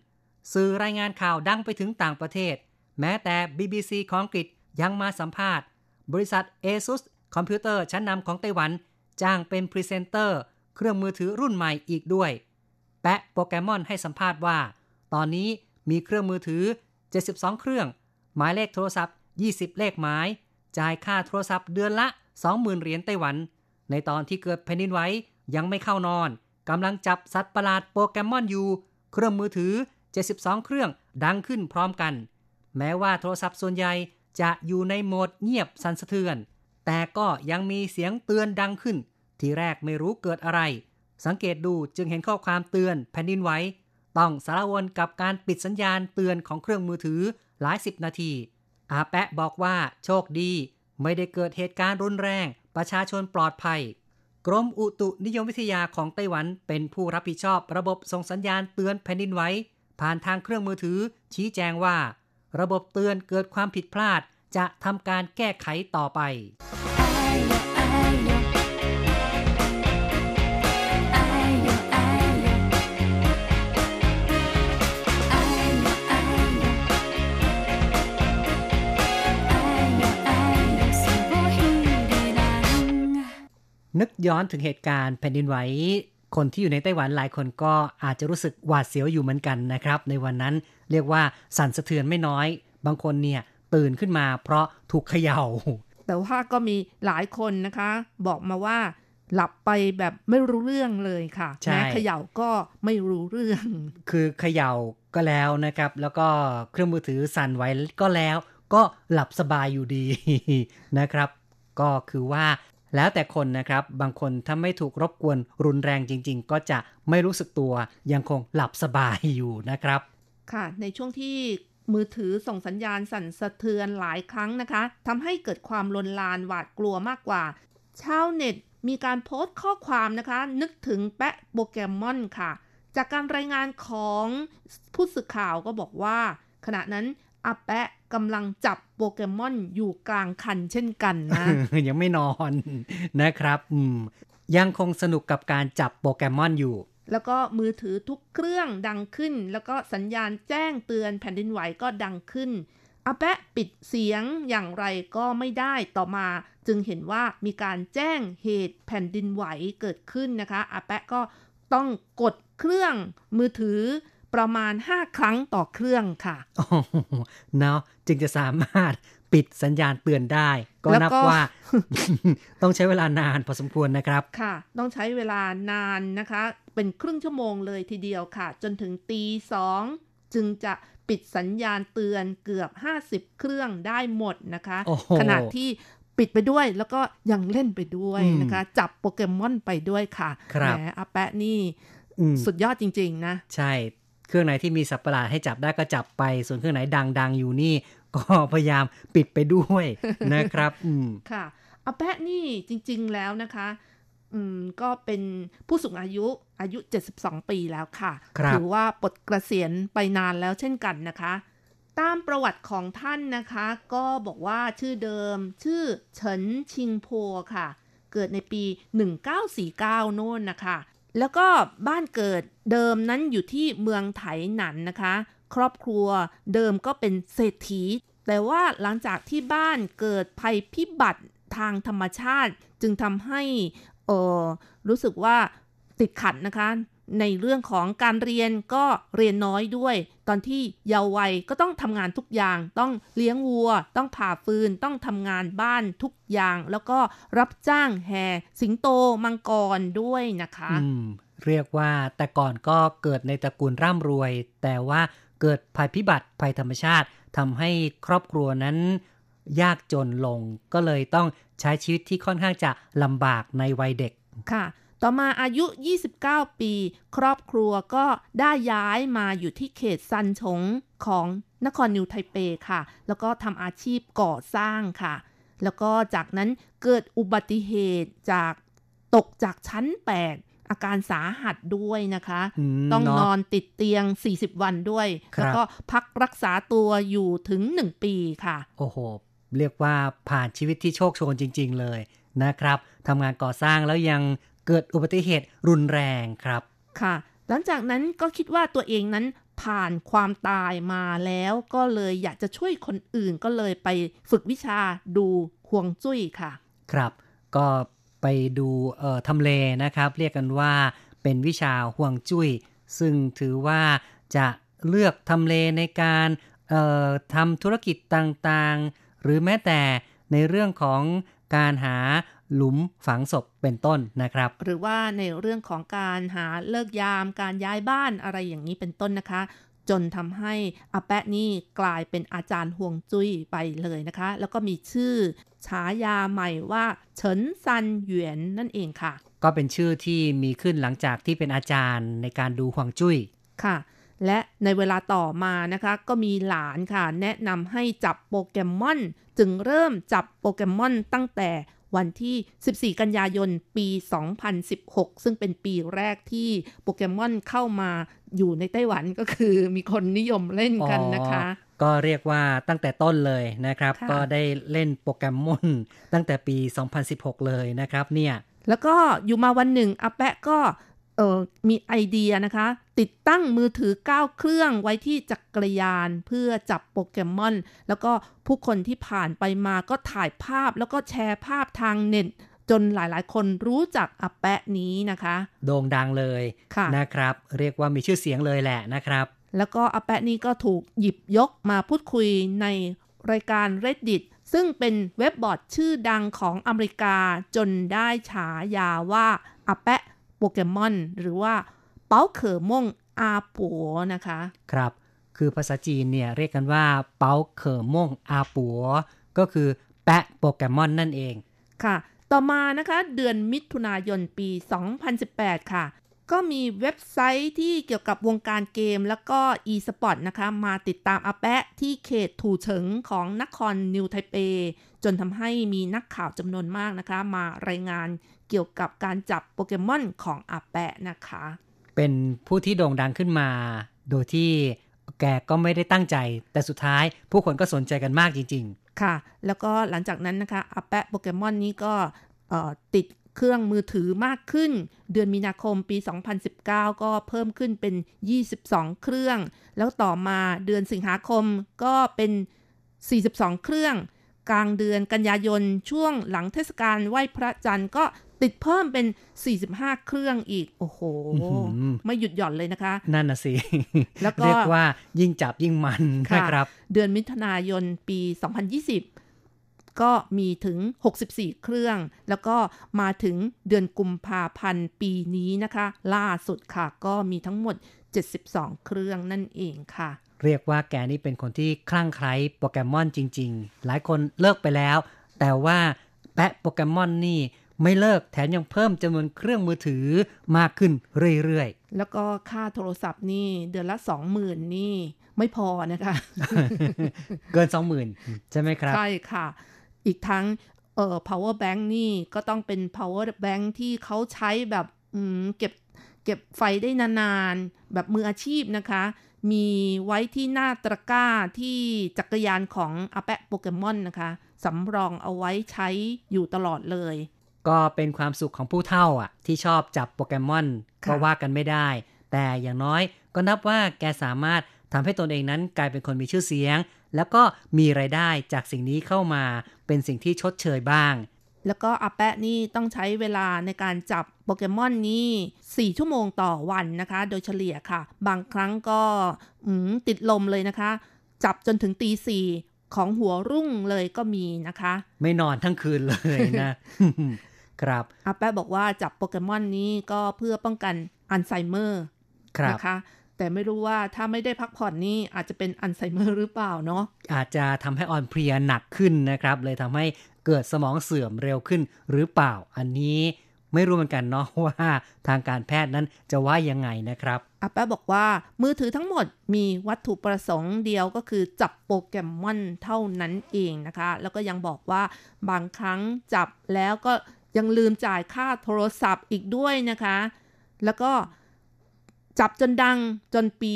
สื่อรายงานข่าวดังไปถึงต่างประเทศ แม้แต่ BBC ของอังกฤษยังมาสัมภาษณ์ บริษัท ASUS คอมพิวเตอร์ชั้นนำของไต้หวัน จ้างเป็นพรีเซนเตอร์ เครื่องมือถือรุ่นใหม่อีกด้วย แปะโปเกมอนให้สัมภาษณ์ว่า ตอนนี้มีเครื่องมือถือ 72 เครื่อง หมายเลขโทรศัพท์ 20 เลขหมาย จ่ายค่าโทรศัพท์เดือนละ 20,000 เหรียญไต้หวัน ในตอนที่เกิดแผ่นดินไหวยังไม่เข้านอนกำลังจับสัตว์ประหลาดโปเกมอนอยู่ เครื่องมือถือ 72 เครื่องดังขึ้นพร้อมกัน แม้ว่าโทรศัพท์ส่วนใหญ่จะอยู่ในโหมดเงียบสั่นสะเทือน แต่ก็ยังมีเสียงเตือนดังขึ้น ทีแรกไม่รู้เกิดอะไร สังเกตดูจึงเห็นข้อความเตือนแผ่นดินไหวต้องสารวนกับการปิดสัญญาณเตือนของเครื่องมือถือหลายสิบนาที อาแปะบอกว่าโชคดี ไม่ได้เกิดเหตุการณ์รุนแรง ประชาชนปลอดภัย กรมอุตุนิยมวิทยาของไต้หวันเป็นผู้รับผิดชอบระบบส่งสัญญาณเตือนแผ่นดินไหวผ่านทางเครื่องมือถือ ชี้แจงว่า ระบบเตือนเกิดความผิดพลาดจะทำการแก้ไขต่อไป นึกย้อนถึงเหตุการณ์แผ่นดินไหวคนที่อยู่ในไต้หวันหลายคนก็อาจจะรู้สึกหวาดเสียวอยู่เหมือนกันนะครับ ในวันนั้นเรียกว่าสั่นสะเทือนไม่น้อย บางคนเนี่ยตื่นขึ้นมาเพราะถูกเขยา่า แต่ว่าก็มีหลายคนนะคะ บอกมาว่าหลับไปแบบไม่รู้เรื่องเลยค่ะแม้เขย่าก็ไม่รู้เรื่อง คือเขย่าก็แล้วนะครับ แล้วก็เครื่องมือถือสั่นไว้ก็แล้ว ก็หลับสบายอยู่ดีนะครับ ก็คือว่า แล้วแต่คนนะครับ บางคนถ้าไม่ถูกรบกวนรุนแรงจริง ๆ ก็จะไม่รู้สึกตัวยังคงหลับสบายอยู่นะครับ ค่ะ ในช่วงที่มือถือส่งสัญญาณสั่นสะเทือนหลายครั้งนะคะทำให้เกิดความลนลานหวาดกลัวมากกว่า ชาวเน็ตมีการโพสต์ข้อความนะคะ นึกถึงแปะโปเกมอนค่ะ จากการรายงานของผู้สื่อข่าวก็บอกว่า ขณะนั้นอาแปะ กำลังจับโปเกมอนอยู่กลางคันเช่นกันนะ ยังไม่นอนนะครับยังคงสนุกกับการจับโปเกมอนอยู่ แล้วก็มือถือทุกเครื่องดังขึ้น แล้วก็สัญญาณแจ้งเตือนแผ่นดินไหวก็ดังขึ้นอาแปะปิดเสียงอย่างไรก็ไม่ได้ต่อมา จึงเห็นว่ามีการแจ้งเหตุแผ่นดินไหวเกิดขึ้นนะคะอาแปะก็ต้องกดเครื่องมือถือ ประมาณ 5 ครั้งต่อเครื่องค่ะเนาะจึงจะสามารถปิดสัญญาณเตือนได้ ก็นับแล้วก็ว่าต้องใช้เวลานานพอสมควรนะครับค่ะ ต้องใช้เวลานานนะคะ เป็นครึ่งชั่วโมงเลยทีเดียวค่ะ จนถึงตีสองจึงจะปิดสัญญาณเตือนเกือบ 50 เครื่องได้หมดนะคะโอ้โหขณะที่ปิดไปด้วยแล้วก็ยังเล่นไปด้วยอืมนะคะ จับโปเกมอนไปด้วยค่ะครับแหมอาแปะนี่อืมสุดยอดจริง ๆ นะ ใช่ เครื่องไหนที่มีสัตว์ประหลาดให้จับได้ก็จับไป ส่วนเครื่องไหนดัง ๆ อยู่นี่ ก็พยายามปิดไปด้วยนะครับอืมค่ะอาแปะนี่จริง ๆแล้วนะคะอืมก็เป็นผู้สูงอายุอายุ 72 ปีแล้วค่ะครับถือว่าปลดเกษียณไปนานแล้วเช่นกันนะคะ ตามประวัติของท่านนะคะ ก็บอกว่าชื่อเดิม ชื่อเฉินชิงโพค่ะ เกิดในปี 1949 โน่นนะคะ แล้วก็บ้านเกิดเดิมนั้นอยู่ที่เมืองไถหนันนะคะ ครอบครัวเดิมก็เป็นเศรษฐี แต่ว่าหลังจากที่บ้านเกิดภัยพิบัติทางธรรมชาติ จึงทำให้เออรู้สึกว่าติดขัดนะคะ ในเรื่องของการเรียนก็เรียนน้อยด้วย ตอนที่เยาว์วัยก็ต้องทำงานทุกอย่าง ต้องเลี้ยงวัว ต้องผ่าฟืน ต้องทำงานบ้านทุกอย่าง แล้วก็รับจ้างแห่สิงโตมังกรด้วยนะคะอืมเรียกว่าแต่ก่อนก็เกิดในตระกูลร่ำรวย แต่ว่าเกิดภัยพิบัติภัยธรรมชาติทำให้ครอบครัวนั้น ยากจนลงก็เลยต้องใช้ชีวิตที่ค่อนข้างจะลำบากในวัยเด็กค่ะ ต่อมาอายุ 29 ปี ครอบครัวก็ได้ย้ายมาอยู่ที่เขตซันชงของนครนิวไทเปค่ะ แล้วก็ทำอาชีพก่อสร้างค่ะ แล้วก็จากนั้นเกิดอุบัติเหตุจากตกจากชั้น 8 อาการสาหัสด้วยนะคะอืมต้องเนอะนอนติดเตียง 40 วันด้วยครับแล้วก็พักรักษาตัวอยู่ถึง 1 ปีค่ะ โอ้โห เรียกว่าผ่านชีวิตที่โชคโชนจริง ๆ เลยนะครับทำงานก่อสร้างแล้วยัง เกิดอุบัติเหตุรุนแรงครับ ค่ะ หลังจากนั้นก็คิดว่าตัวเองนั้นผ่านความตายมาแล้วก็เลยอยากจะช่วยคนอื่นก็เลยไปฝึกวิชาดูห่วงจุ้ยค่ะ ครับ ก็ไปดูเอ่อทำเลนะครับ เรียกกันว่าเป็นวิชาห่วงจุ้ย ซึ่งถือว่าจะเลือกทำเลในการเอ่อทำธุรกิจต่างๆ หรือแม้แต่ในเรื่องของการหา หลุมฝังศพเป็นต้นนะครับ หรือว่าในเรื่องของการหาเลิกยาม การย้ายบ้านอะไรอย่างนี้เป็นต้นนะคะ จนทำให้อาแปะนี่กลายเป็นอาจารย์ห่วงจุ้ยไปเลยนะคะ แล้วก็มีชื่อฉายาใหม่ว่าเฉินซันเหวียนนั่นเองค่ะ ก็เป็นชื่อที่มีขึ้นหลังจากที่เป็นอาจารย์ในการดูห่วงจุ้ยค่ะและในเวลาต่อมานะคะก็มีหลานค่ะ แนะนำให้จับโปเกมอน จึงเริ่มจับโปเกมอนตั้งแต่ วันที่ 14 กันยายน ปี 2016 ซึ่งเป็นปีแรกที่โปเกมอนเข้ามาอยู่ในไต้หวันก็คือมีคนนิยมเล่นกันนะคะอ๋อก็เรียกว่าตั้งแต่ต้นเลยนะครับค่ะก็ได้เล่นโปเกมอนตั้งแต่ปี 2016 เลยนะครับเนี่ยแล้วก็อยู่มาวันหนึ่งอาแปะก็ เออมีไอเดียนะคะ ติดตั้งมือถือ 9 เครื่องไว้ที่จักรยานเพื่อจับโปเกมอน แล้วก็ผู้คนที่ผ่านไปมาก็ถ่ายภาพแล้วก็แชร์ภาพทางเน็ต จนหลายๆ คนรู้จักอาแปะนี้นะคะ โด่งดังเลยค่ะนะครับ เรียกว่ามีชื่อเสียงเลยแหละนะครับ แล้วก็อาแปะนี้ก็ถูกหยิบยกมาพูดคุยในรายการ reddit ซึ่งเป็นเว็บบอร์ดชื่อดังของอเมริกาจนได้ฉายาว่าอาแปะ โปเกมอน หรือว่าเป้าเขอม่งอาปัวนะคะ ครับ คือภาษาจีนเนี่ยเรียกกันว่าเปาเขอม่งอาปัวก็คือแปะโปเกมอนนั่นเอง ค่ะ ต่อมานะคะเดือนมิถุนายนปี 2018 ค่ะ ก็มีเว็บไซต์ที่เกี่ยวกับวงการเกมแล้วก็ e-sport นะคะ มาติดตามอาแปะที่เขตถูเฉิงของนครนิวไทเป จนทำให้มีนักข่าวจำนวนมากนะคะ มารายงานเกี่ยวกับการจับโปเกมอนของอาแปะนะคะ เป็นผู้ที่โด่งดังขึ้นมา โดยที่แกก็ไม่ได้ตั้งใจ แต่สุดท้ายผู้คนก็สนใจกันมากจริงค่ะ แล้วก็หลังจากนั้นนะคะอาแปะโปเกมอนนี้ก็เอ่อติดเครื่องมือถือมากขึ้น เดือนมีนาคมปี 2019 ก็เพิ่มขึ้นเป็น 22 เครื่อง แล้วต่อมาเดือนสิงหาคมก็เป็น 42 เครื่อง กลางเดือนกันยายนช่วงหลังเทศกาลไหว้พระจันทร์ก็ติดเพิ่มเป็น 45 เครื่องอีก โอ้โห ไม่หยุดหย่อนเลยนะคะ นั่นน่ะสิ แล้วก็เรียกว่ายิ่งจับยิ่งมันนะครับ เดือนมิถุนายนปี 2020 ก็มีถึง 64 เครื่อง แล้วก็มาถึงเดือนกุมภาพันธ์ปีนี้นะคะ ล่าสุดค่ะ ก็มีทั้งหมด 72 เครื่องนั่นเองค่ะ เรียกว่าแกนี่เป็นคนที่คลั่งไคล้โปเกมอนจริง ๆ หลายคนเลิกไปแล้ว แต่ว่าแปะโปเกมอนนี่ไม่เลิกแถมยังเพิ่มจำนวนเครื่องมือถือมากขึ้นเรื่อยๆ แล้วก็ค่าโทรศัพท์นี่เดือนละสองหมื่นนี่ไม่พอนะคะ เกินสองหมื่นใช่ไหมครับ ใช่ค่ะ อีกทั้งเอ่อ power bank นี่ก็ต้องเป็น power bank ที่เขาใช้แบบเก็บ เก็บไฟได้นานๆ แบบมืออาชีพนะคะ มีไว้ที่หน้าตะกร้าที่จักรยานของอาแปะโปเกมอนนะคะสำรองเอาไว้ใช้อยู่ตลอดเลย ก็เป็นความสุขของผู้เท่าอะ ที่ชอบจับโปเกมอนก็ว่ากันไม่ได้ แต่อย่างน้อยก็นับว่าแกสามารถทำให้ตนเองนั้นกลายเป็นคนมีชื่อเสียง แล้วก็มีไรายได้จากสิ่งนี้เข้ามาเป็นสิ่งที่ชดเชยบ้าง แล้วก็อาแปะนี่ต้องใช้เวลาในการจับโปเกมอนนี่ 4 ชั่วโมงต่อวันนะคะ โดยเฉลี่ยค่ะ บางครั้งก็ติดลมเลยนะคะ จับจนถึงตีสี่ของหัวรุ่งเลยก็มีนะคะ ไม่นอนทั้งคืนเลยนะ ครับอาแปะบอกว่าจับโปเกมอนนี้ก็เพื่อป้องกันอัลไซเมอร์นะคะแต่ไม่รู้ว่าถ้าไม่ได้พักผ่อนนี่อาจจะเป็นอัลไซเมอร์หรือเปล่าเนาะอาจจะทำให้อ่อนเพลียหนักขึ้นนะครับ เลยทำให้ เกิดสมองเสื่อมเร็วขึ้นหรือเปล่าอันนี้ไม่รู้เหมือนกันเนาะว่าทางการแพทย์นั้นจะว่ายังไงนะครับอาแปะบอกว่ามือถือทั้งหมดมีวัตถุประสงค์เดียวก็คือจับโปเกมอนเท่านั้นเองนะคะ แล้วก็ยังบอกว่าบางครั้งจับแล้วก็ยังลืมจ่ายค่าโทรศัพท์อีกด้วยนะคะ แล้วก็จับจนดังจนปี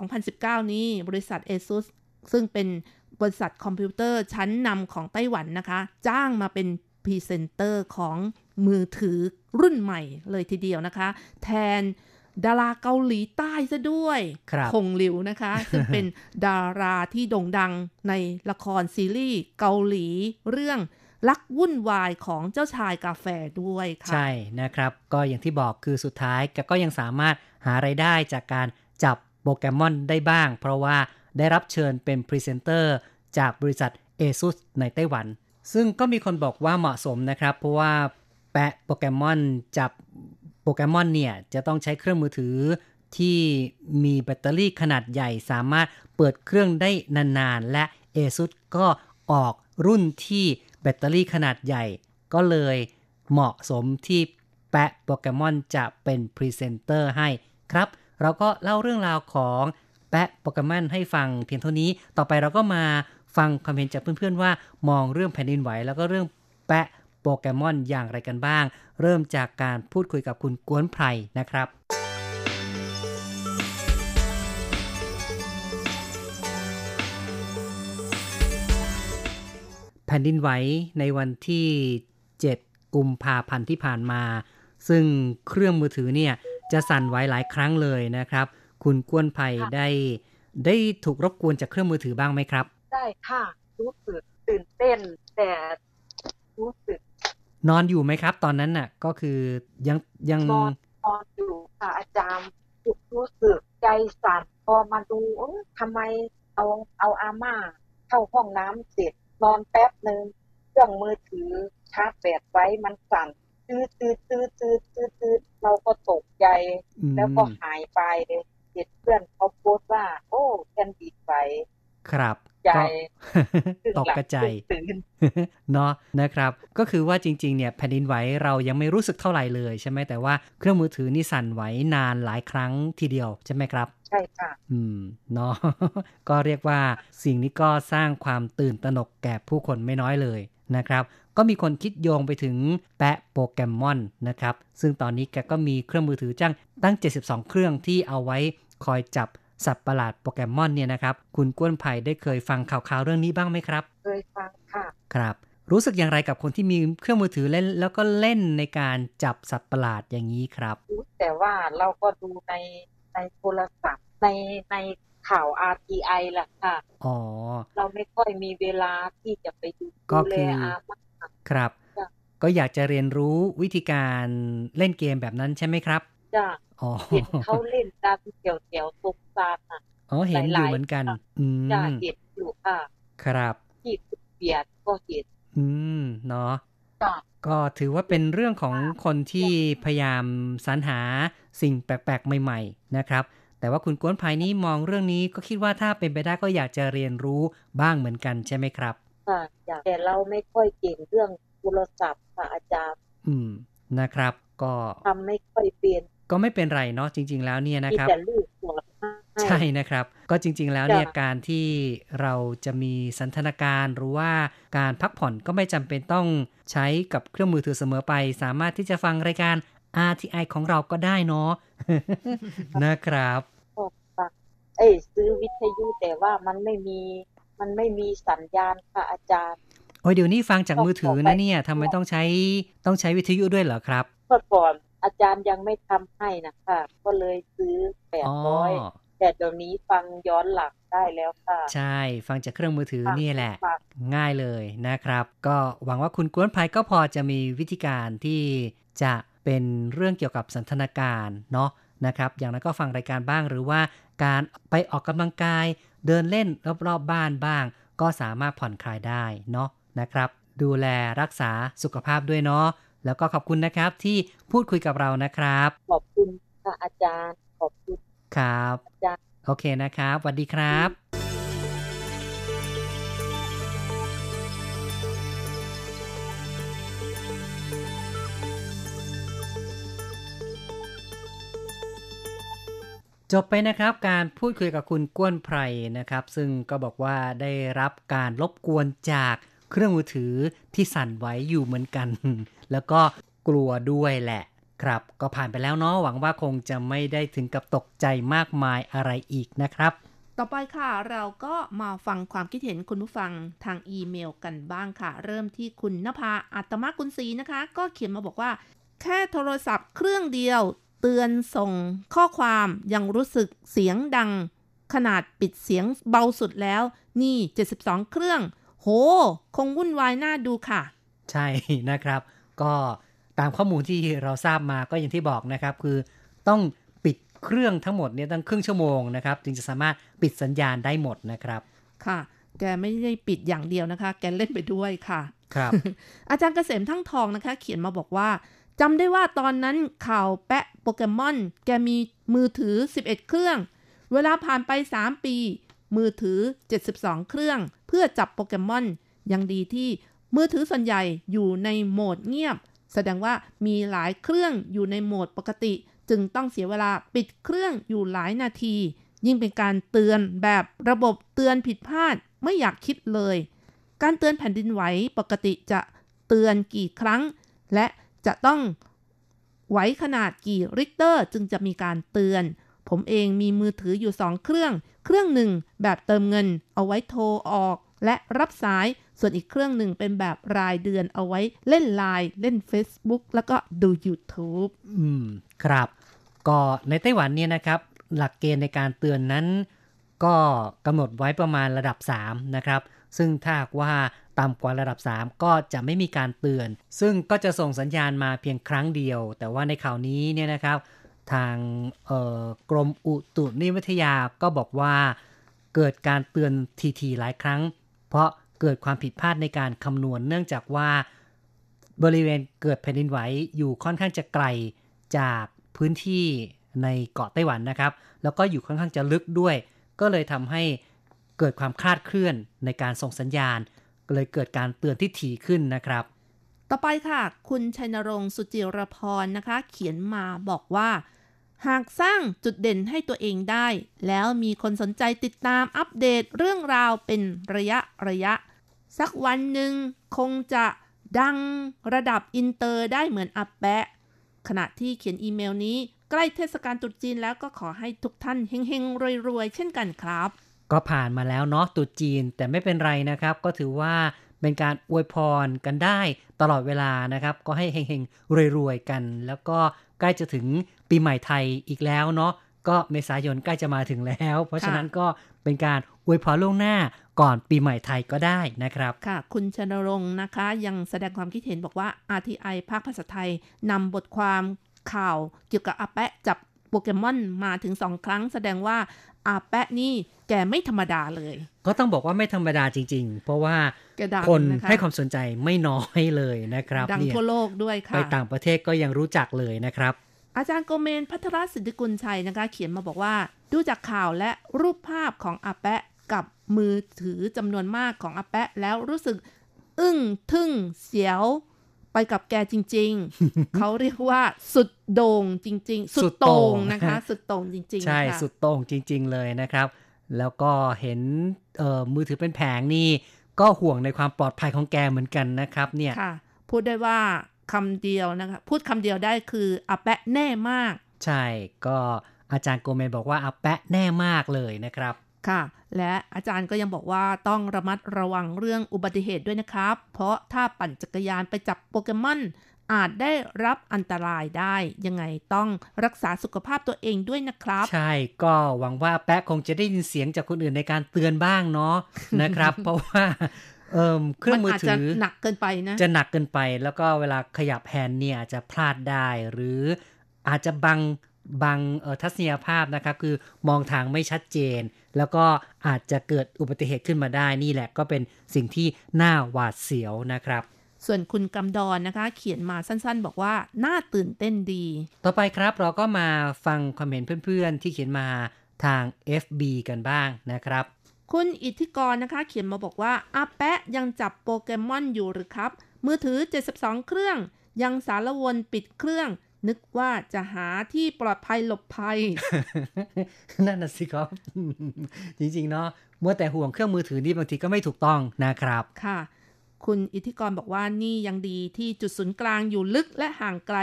2019 นี้บริษัท ASUS ซึ่งเป็น บริษัทคอมพิวเตอร์ชั้นนำของไต้หวันนะคะ จ้างมาเป็นพรีเซนเตอร์ของมือถือรุ่นใหม่เลยทีเดียวนะคะ แทนดาราเกาหลีใต้ซะด้วยคงหลิวนะคะ ซึ่งเป็นดาราที่โด่งดังในละครซีรีส์เกาหลีเรื่องลักวุ่นวายของเจ้าชายกาแฟด้วยค่ะใช่นะครับ ก็อย่างที่บอกคือสุดท้ายแกก็ยังสามารถหาไรายได้จากการจับโปเกมอนได้บ้าง เพราะว่า ได้รับเชิญเป็นพรีเซนเตอร์จากบริษัท ASUS ในไต้หวัน ซึ่งก็มีคนบอกว่าเหมาะสมนะครับ เพราะว่าแปะโปเกมอนจับโปเกมอนเนี่ยจะต้องใช้เครื่องมือถือที่มีแบตเตอรี่ขนาดใหญ่สามารถเปิดเครื่องได้นานๆ และ ASUS ก็ออกรุ่นที่แบตเตอรี่ขนาดใหญ่ ก็เลยเหมาะสมที่แปะโปเกมอนจะเป็นพรีเซนเตอร์ให้ครับ เราก็เล่าเรื่องราวของ แปะโปเกมอนให้ฟังเพียงเท่านี้ ต่อไปเราก็มาฟังความเห็นจากเพื่อนๆว่า มองเรื่องแผ่นดินไหว แล้วก็เรื่องแปะโปเกมอนอย่างไรกันบ้าง เริ่มจากการพูดคุยกับคุณกวนไพรนะครับแผ่นดินไหวในวันที่ 7 กุมภาพันธ์ที่ผ่านมา ซึ่งเครื่องมือถือเนี่ยจะสั่นไหวหลายครั้งเลยนะครับ คุณกวนไพรได้ ได้ถูกรบกวนจากเครื่องมือถือบ้างไหมครับ ได้ค่ะ รู้สึกตื่นเต้น แต่รู้สึก นอนอยู่ไหมครับ ตอนนั้นน่ะ ก็คือยังยังนอนนอนอยู่ค่ะอาจารย์รู้สึกใจสั่นพอมาดูทำไมเอาเอาอาม่าเข้าห้องน้ำเสร็จนอนแป๊บหนึ่งเครื่องมือถือชาร์จแบตไว้มันสั่นตื้อตื้อตื้อตื้อตื้อตื้อเราก็ตกใจ แล้วก็หายไป เด็กเพื่อนเขาโพสต์ว่า โอ้แคนดีไปครับใจตกกระจายเนาะนะครับ ก็คือว่าจริง ๆ เนี่ยแผ่นดินไหวเรายังไม่รู้สึกเท่าไหร่เลยใช่ไหมแต่ว่าเครื่องมือถือนี่สั่นไหวนานหลายครั้งทีเดียวใช่ไหมครับ ใช่ค่ะ อืมเนาะก็เรียกว่าสิ่งนี้ก็สร้างความตื่นตระหนกแก่ผู้คนไม่น้อยเลยนะครับก็มีคนคิดโยงไปถึงแปะโปเกมอนนะครับ ซึ่งตอนนี้แกก็มีเครื่องมือถือจ้างตั้ง 72 เครื่องที่เอาไว้ คอยจับสัตว์ประหลาดโปเกมอนเนี่ยนะครับ คุณก้วนไผ่ได้เคยฟังข่าวๆเรื่องนี้บ้างไหมครับ เคยฟังค่ะ ครับ รู้สึกอย่างไรกับคนที่มีเครื่องมือถือเล่น แล้วก็เล่นในการจับสัตว์ประหลาดอย่างนี้ครับ แต่ว่าเราก็ดูในในโทรศัพท์ในในข่าว RTI แหละค่ะ อ๋อ เราไม่ค่อยมีเวลาที่จะไปดูก็คือครับ ก็อยากจะเรียนรู้วิธีการเล่นเกมแบบนั้นใช่ไหมครับ จ้าอ๋อเห็นเขาเล่นตามแถวแถวๆตกซานอะอ๋อเห็นอยู่เหมือนกัน อืจ้ามเห็นอยู่ค่ะ ครับที่เปียดก็เห็นอืมเนาะจ้าก็ถือว่าเป็นเรื่องของคนที่พยายามสรรหาสิ่งแปลกๆ ใหม่ ๆ นะครับ แต่ว่าคุณกวนภายนี้มองเรื่องนี้ก็คิดว่าถ้าเป็นไปได้ก็อยากจะเรียนรู้บ้างเหมือนกันใช่ไหมครับค่ะจ้าแต่เราไม่ค่อยเก่งเรื่องโทรศัพท์ค่ะอาจารย์ อืมนะครับ ก็ทำไม่ค่อยเป็น ก็ไม่เป็นไรเนาะจริง ๆ แล้วเนี่ยนะมีครับแต่ลูกสอนให้ใช่นะครับ ก็จริง ๆ แล้วเนี่ยจ้ะการที่เราจะมีสันทนาการหรือว่าการพักผ่อนก็ไม่จำเป็นต้องใช้กับเครื่องมือถือเสมอไป สามารถที่จะฟังรายการ RTI ของเราก็ได้เนาะนะครับก็ฟังเอ้ยซื้อวิทยุแต่ว่ามันไม่มีมันไม่มีสัญญาณค่ะอาจารย์โอ้ยเดี๋ยวนี้ฟังจากมือถือต่อนะไปเนี่ยทำไมต้องใช้ต้องใช้วิทยุด้วยเหรอครับเมื่อก่อน อาจารย์ยังไม่ทำให้นะคะก็เลยซื้อแปดอ๋อร้อยแต่เดี๋ยวนี้ฟังย้อนหลังได้แล้วค่ะ ใช่ฟังจากเครื่องมือถือค่ะนี่แหละฟังง่ายเลยนะครับ ก็หวังว่าคุณกวนภัยก็พอจะมีวิธีการที่จะเป็นเรื่องเกี่ยวกับสันทนาการเนาะนะครับ อย่างนั้นก็ฟังรายการบ้างหรือว่าการไปออกกำลังกาย เดินเล่นรอบๆบบ้านบ้าง ก็สามารถผ่อนคลายได้เนาะนะครับ ดูแลรักษาสุขภาพด้วยเนาะ แล้วก็ขอบคุณนะครับที่พูดคุยกับเรานะครับ ขอบคุณค่ะอาจารย์ ขอบคุณครับอาจารย์โอเคนะครับสวัสดีครับจบไปนะครับการพูดคุยกับคุณก้วนไพรนะครับ ซึ่งก็บอกว่าได้รับการรบกวนจากเครื่องมือถือที่สั่นไหวอยู่เหมือนกัน แล้วก็กลัวด้วยแหละครับ ก็ผ่านไปแล้วเนาะหวังว่าคงจะไม่ได้ถึงกับตกใจมากมายอะไรอีกนะครับ ต่อไปค่ะเราก็มาฟังความคิดเห็นคุณผู้ฟังทางอีเมลกันบ้างค่ะ เริ่มที่คุณนภาอัตมกุลศรีนะคะ ก็เขียนมาบอกว่า แค่โทรศัพท์เครื่องเดียว เตือนส่งข้อความยังรู้สึกเสียงดัง ขนาดปิดเสียงเบาสุดแล้ว นี่ 72 เครื่อง โห คงวุ่นวายน่าดูค่ะ ใช่นะครับ ก็ตามข้อมูลที่เราทราบมาก็อย่างที่บอกนะครับ คือต้องปิดเครื่องทั้งหมดเนี่ยตั้งครึ่งชั่วโมงนะครับ จึงจะสามารถปิดสัญญาณได้หมดนะครับ ค่ะ แกไม่ได้ปิดอย่างเดียวนะคะ แกเล่นไปด้วยค่ะ ครับ อาจารย์เกษมทั้งทองนะคะ เขียนมาบอกว่าจำได้ว่าตอนนั้นข่าวแปะโปเกมอน แกมีมือถือ 11 เครื่อง เวลาผ่านไป 3 ปี มือถือ 72 เครื่อง เพื่อจับโปเกมอนยังดีที่ มือถือส่วนใหญ่อยู่ในโหมดเงียบ แสดงว่ามีหลายเครื่องอยู่ในโหมดปกติ จึงต้องเสียเวลาปิดเครื่องอยู่หลายนาที ยิ่งเป็นการเตือนแบบระบบเตือนผิดพลาดไม่อยากคิดเลย การเตือนแผ่นดินไหวปกติจะเตือนกี่ครั้ง และจะต้องไหวขนาดกี่ริกเตอร์จึงจะมีการเตือน ผมเองมีมือถืออยู่สองเครื่อง เครื่องหนึ่งแบบเติมเงินเอาไว้โทรออกและรับสายส่วนอีกเครื่องหนึ่งเป็นแบบรายเดือนเอาไว้เล่นไลน์เล่น Facebook แล้วก็ดู YouTube อืม ครับ ก็ในไต้หวันเนี่ยนะครับ หลักเกณฑ์ในการเตือนนั้น ก็กำหนดไว้ประมาณระดับ 3 นะครับ ซึ่งถ้าว่าต่ำกว่าระดับ 3 ก็จะไม่มีการเตือน ซึ่งก็จะส่งสัญญาณมาเพียงครั้งเดียว แต่ว่าในข่าวนี้เนี่ยนะครับ ทางกรมอุตุนิวิทยาก็บอกว่า เกิดการเตือนทีๆหลายครั้ง เพราะ เกิดความผิดพลาดในการคำนวณ เนื่องจากว่าบริเวณเกิดแผ่นดินไหวอยู่ค่อนข้างจะไกลจากพื้นที่ในเกาะไต้หวันนะครับ แล้วก็อยู่ค่อนข้างจะลึกด้วย ก็เลยทำให้เกิดความคลาดเคลื่อนในการส่งสัญญาณ เลยเกิดการเตือนที่ถี่ขึ้นนะครับ ต่อไปค่ะ คุณชัยนรงค์สุจิรพรนะคะ เขียนมาบอกว่า หากสร้างจุดเด่นให้ตัวเองได้ แล้วมีคนสนใจติดตามอัปเดตเรื่องราวเป็นระยะระยะ สักวันหนึ่งคงจะดังระดับอินเตอร์ได้เหมือนอาแปะ ขณะที่เขียนอีเมลนี้ใกล้เทศกาลตรุษจีนแล้วก็ขอให้ทุกท่านเฮงๆรวยๆ เช่นกันครับ ก็ผ่านมาแล้วเนาะตรุษจีนแต่ไม่เป็นไรนะครับ ก็ถือว่าเป็นการอวยพรกันได้ตลอดเวลานะครับ ก็ให้เฮงๆรวยๆกัน แล้วก็ใกล้จะถึงปีใหม่ไทยอีกแล้วเนาะก็เมษายนใกล้จะมาถึงแล้ว เพราะฉะนั้นก็เป็นการ อวยพรล่วงหน้าก่อนปีใหม่ไทยก็ได้นะครับค่ะ คุณชนรงค์นะคะ ยังแสดงความคิดเห็นบอกว่า RTI ภาคภาษาไทยนำบทความข่าวเกี่ยวกับอาแปะจับโปเกมอนมาถึงสองครั้ง แสดงว่าอาแปะนี่แกไม่ธรรมดาเลย ก็ต้องบอกว่าไม่ธรรมดาจริง ๆ เพราะว่าแกดังคนนะคะให้ความสนใจไม่น้อยเลยนะครับ ดังเนี่ยทั่วโลกด้วยค่ะ ไปต่างประเทศก็ยังรู้จักเลยนะครับ อาจารย์โกเมนพัทรสิทธิกุลชัยนะคะ เขียนมาบอกว่า ดูจากข่าวและรูปภาพของอาแปะ กับมือถือจำนวนมากของอาแปะแล้วรู้สึก อึ้งทึ่งเสียว ไปกับแกจริง ๆ เขาเรียกว่าสุดโด่งจริง ๆ สุดโต่งนะคะ สุดโต่งจริง ๆ ใช่ค่ะสุดโต่งจริง ๆ เลยนะครับ แล้วก็เห็นเอ่อมือถือเป็นแผงนี่ ก็ห่วงในความปลอดภัยของแกเหมือนกันนะครับ เนี่ยค่ะพูดได้ว่าคำเดียวนะคะพูดคำเดียวได้คืออาแปะแน่มาก ใช่ก็อาจารย์โกเมนบอกว่าอาแปะแน่มากเลยนะครับ ค่ะ และอาจารย์ก็ยังบอกว่าต้องระมัดระวังเรื่องอุบัติเหตุด้วยนะครับ เพราะถ้าปั่นจักรยานไปจับโปเกมอนอาจได้รับอันตรายได้ ยังไงต้องรักษาสุขภาพตัวเองด้วยนะครับ ใช่ก็หวังว่าแป๊ะคงจะได้ยินเสียงจากคนอื่นในการเตือนบ้างเนาะนะครับ เพราะว่าเอ่มเครื่องมือมันอาจถืจะอหนักเกินไปนะจะหนักเกินไป แล้วก็เวลาขยับแฮนด์เนี่ยอาจจะพลาดได้หรืออาจจะบัง บังเอ่อทัศนียภาพนะครับ คือมองทางไม่ชัดเจน แล้วก็อาจจะเกิดอุบัติเหตุขึ้นมาได้นี่แหละก็เป็นสิ่งที่น่าหวาดเสียวนะครับส่วนคุณกำดอนนะคะ เขียนมาสั้นๆ บอกว่า น่าตื่นเต้นดี ต่อไปครับเราก็มาฟังความเห็นเพื่อนๆ ที่เขียนมาทาง FB กันบ้างนะครับ คุณอิทธิกรนะคะ เขียนมาบอกว่าอาแปะยังจับโปเกมอนอยู่หรือครับ มือถือ 72 เครื่อง ยังสารวนปิดเครื่อง นึกว่าจะหาที่ปลอดภัยหลบภัย นั่นน่ะสิครับ จริง ๆ เนาะเมื่อแต่ห่วงเครื่องมือถือนี่บางทีก็ไม่ถูกต้องนะครับค่ะ คุณอิทธิกรบอกว่านี่ยังดีที่จุดศูนย์กลางอยู่ลึกและห่างไกล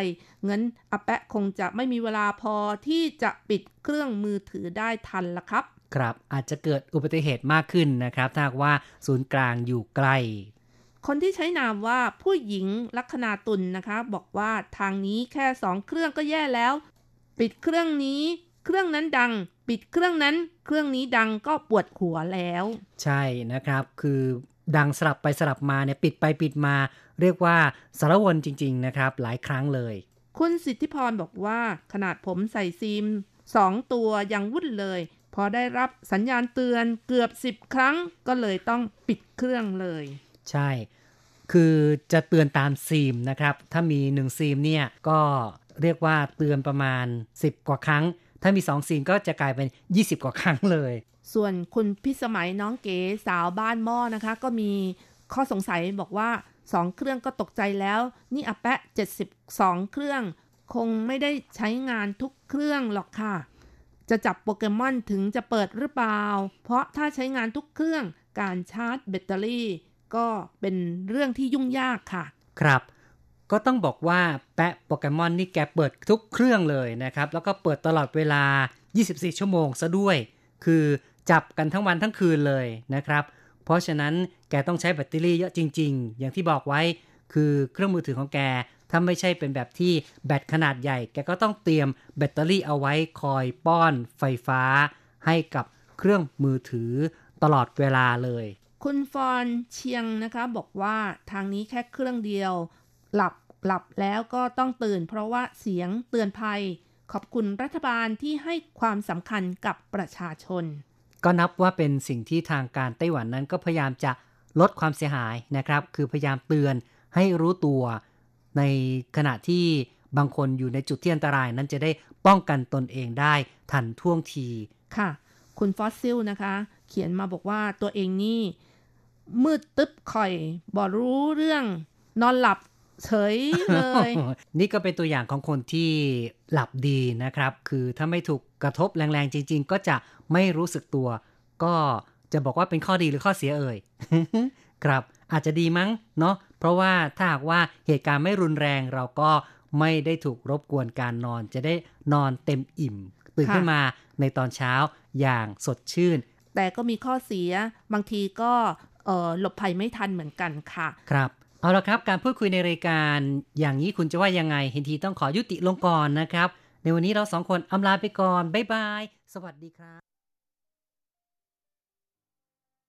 เงินอาแปะคงจะไม่มีเวลาพอที่จะปิดเครื่องมือถือได้ทันละครับ ครับอาจจะเกิดอุบัติเหตุมากขึ้นนะครับ ถ้าหากว่าศูนย์กลางอยู่ใกล้ คนที่ใช้นามว่าผู้หญิงลัคนาตุลนะคะ บอกว่าทางนี้แค่สองเครื่องก็แย่แล้ว ปิดเครื่องนี้ เครื่องนั้นดัง ปิดเครื่องนั้น เครื่องนี้ดังก็ปวดหัวแล้ว ใช่นะครับ คือดังสลับไปสลับมาเนี่ยปิดไปปิดมา เรียกว่าสารวนจริง ๆ นะครับ หลายครั้งเลย คุณสิทธิพรบอกว่าขนาดผมใส่ซิมสองตัวยังวุ่นเลย พอได้รับสัญญาณเตือนเกือบสิบครั้งก็เลยต้องปิดเครื่องเลย ใช่ คือจะเตือนตามซีมนะครับ ถ้ามี1ซีมเนี่ยก็เรียกว่าเตือนประมาณ 10 กว่าครั้ง ถ้ามี2ซีมก็จะกลายเป็น 20 กว่าครั้งเลย ส่วนคุณพิสมัยน้องเก๋สาวบ้านหม้อนะคะ ก็มีข้อสงสัยบอกว่า 2 เครื่องก็ตกใจแล้ว นี่อแปะ 72 เครื่อง คงไม่ได้ใช้งานทุกเครื่องหรอกค่ะ จะจับโปเกมอนถึงจะเปิดหรือเปล่า เพราะถ้าใช้งานทุกเครื่องการชาร์จแบตเตอรี่ ก็เป็นเรื่องที่ยุ่งยากค่ะ ครับ ก็ต้องบอกว่าแปะโปเกมอนนี่แกเปิดทุกเครื่องเลยนะครับ แล้วก็เปิดตลอดเวลา 24 ชั่วโมงซะด้วย คือจับกันทั้งวันทั้งคืนเลยนะครับ เพราะฉะนั้นแกต้องใช้แบตเตอรี่เยอะจริง ๆ อย่างที่บอกไว้คือเครื่องมือถือของแก ถ้าไม่ใช่เป็นแบบที่แบตขนาดใหญ่ แกก็ต้องเตรียมแบตเตอรี่เอาไว้คอยป้อนไฟฟ้า ให้กับเครื่องมือถือตลอดเวลาเลย คุณฟอนเชียงนะคะบอกว่าทางนี้แค่เครื่องเดียว หลับหลับแล้วก็ต้องตื่น เพราะว่าเสียงเตือนภัย ขอบคุณรัฐบาลที่ให้ความสำคัญกับประชาชน ก็นับว่าเป็นสิ่งที่ทางการไต้หวันนั้นก็พยายามจะลดความเสียหายนะครับ คือพยายามเตือนให้รู้ตัวในขณะที่บางคนอยู่ในจุดที่อันตรายนั้นจะได้ป้องกันตนเองได้ทันท่วงทีค่ะ คุณฟอสซิลนะคะ เขียนมาบอกว่าตัวเองนี่ มืดตึ๊บข่อยบ่รู้เรื่อง นอนหลับเฉยเลย นี่ก็เป็นตัวอย่างของคนที่หลับดีนะครับ คือถ้าไม่ถูกกระทบแรงๆจริง ๆ ก็จะไม่รู้สึกตัว ก็จะบอกว่าเป็นข้อดีหรือข้อเสียเอ่ย ครับอาจจะดีมั้งเนาะเพราะว่าถ้าหากว่าเหตุการณ์ไม่รุนแรงเราก็ไม่ได้ถูกรบกวนการนอน จะได้นอนเต็มอิ่ม ตื่นค่ะขึ้นมาในตอนเช้าอย่างสดชื่น แต่ก็มีข้อเสียบางทีก็เอ่อ หลบภัยไม่ทันเหมือนกันค่ะ ครับเอาละครับการพูดคุยในรายการอย่างนี้คุณจะว่ายังไงเห็นทีต้องขอยุติลงก่อนนะครับ ในวันนี้เราสองคนอำลาไปก่อน บ๊ายบาย สวัสดีครับ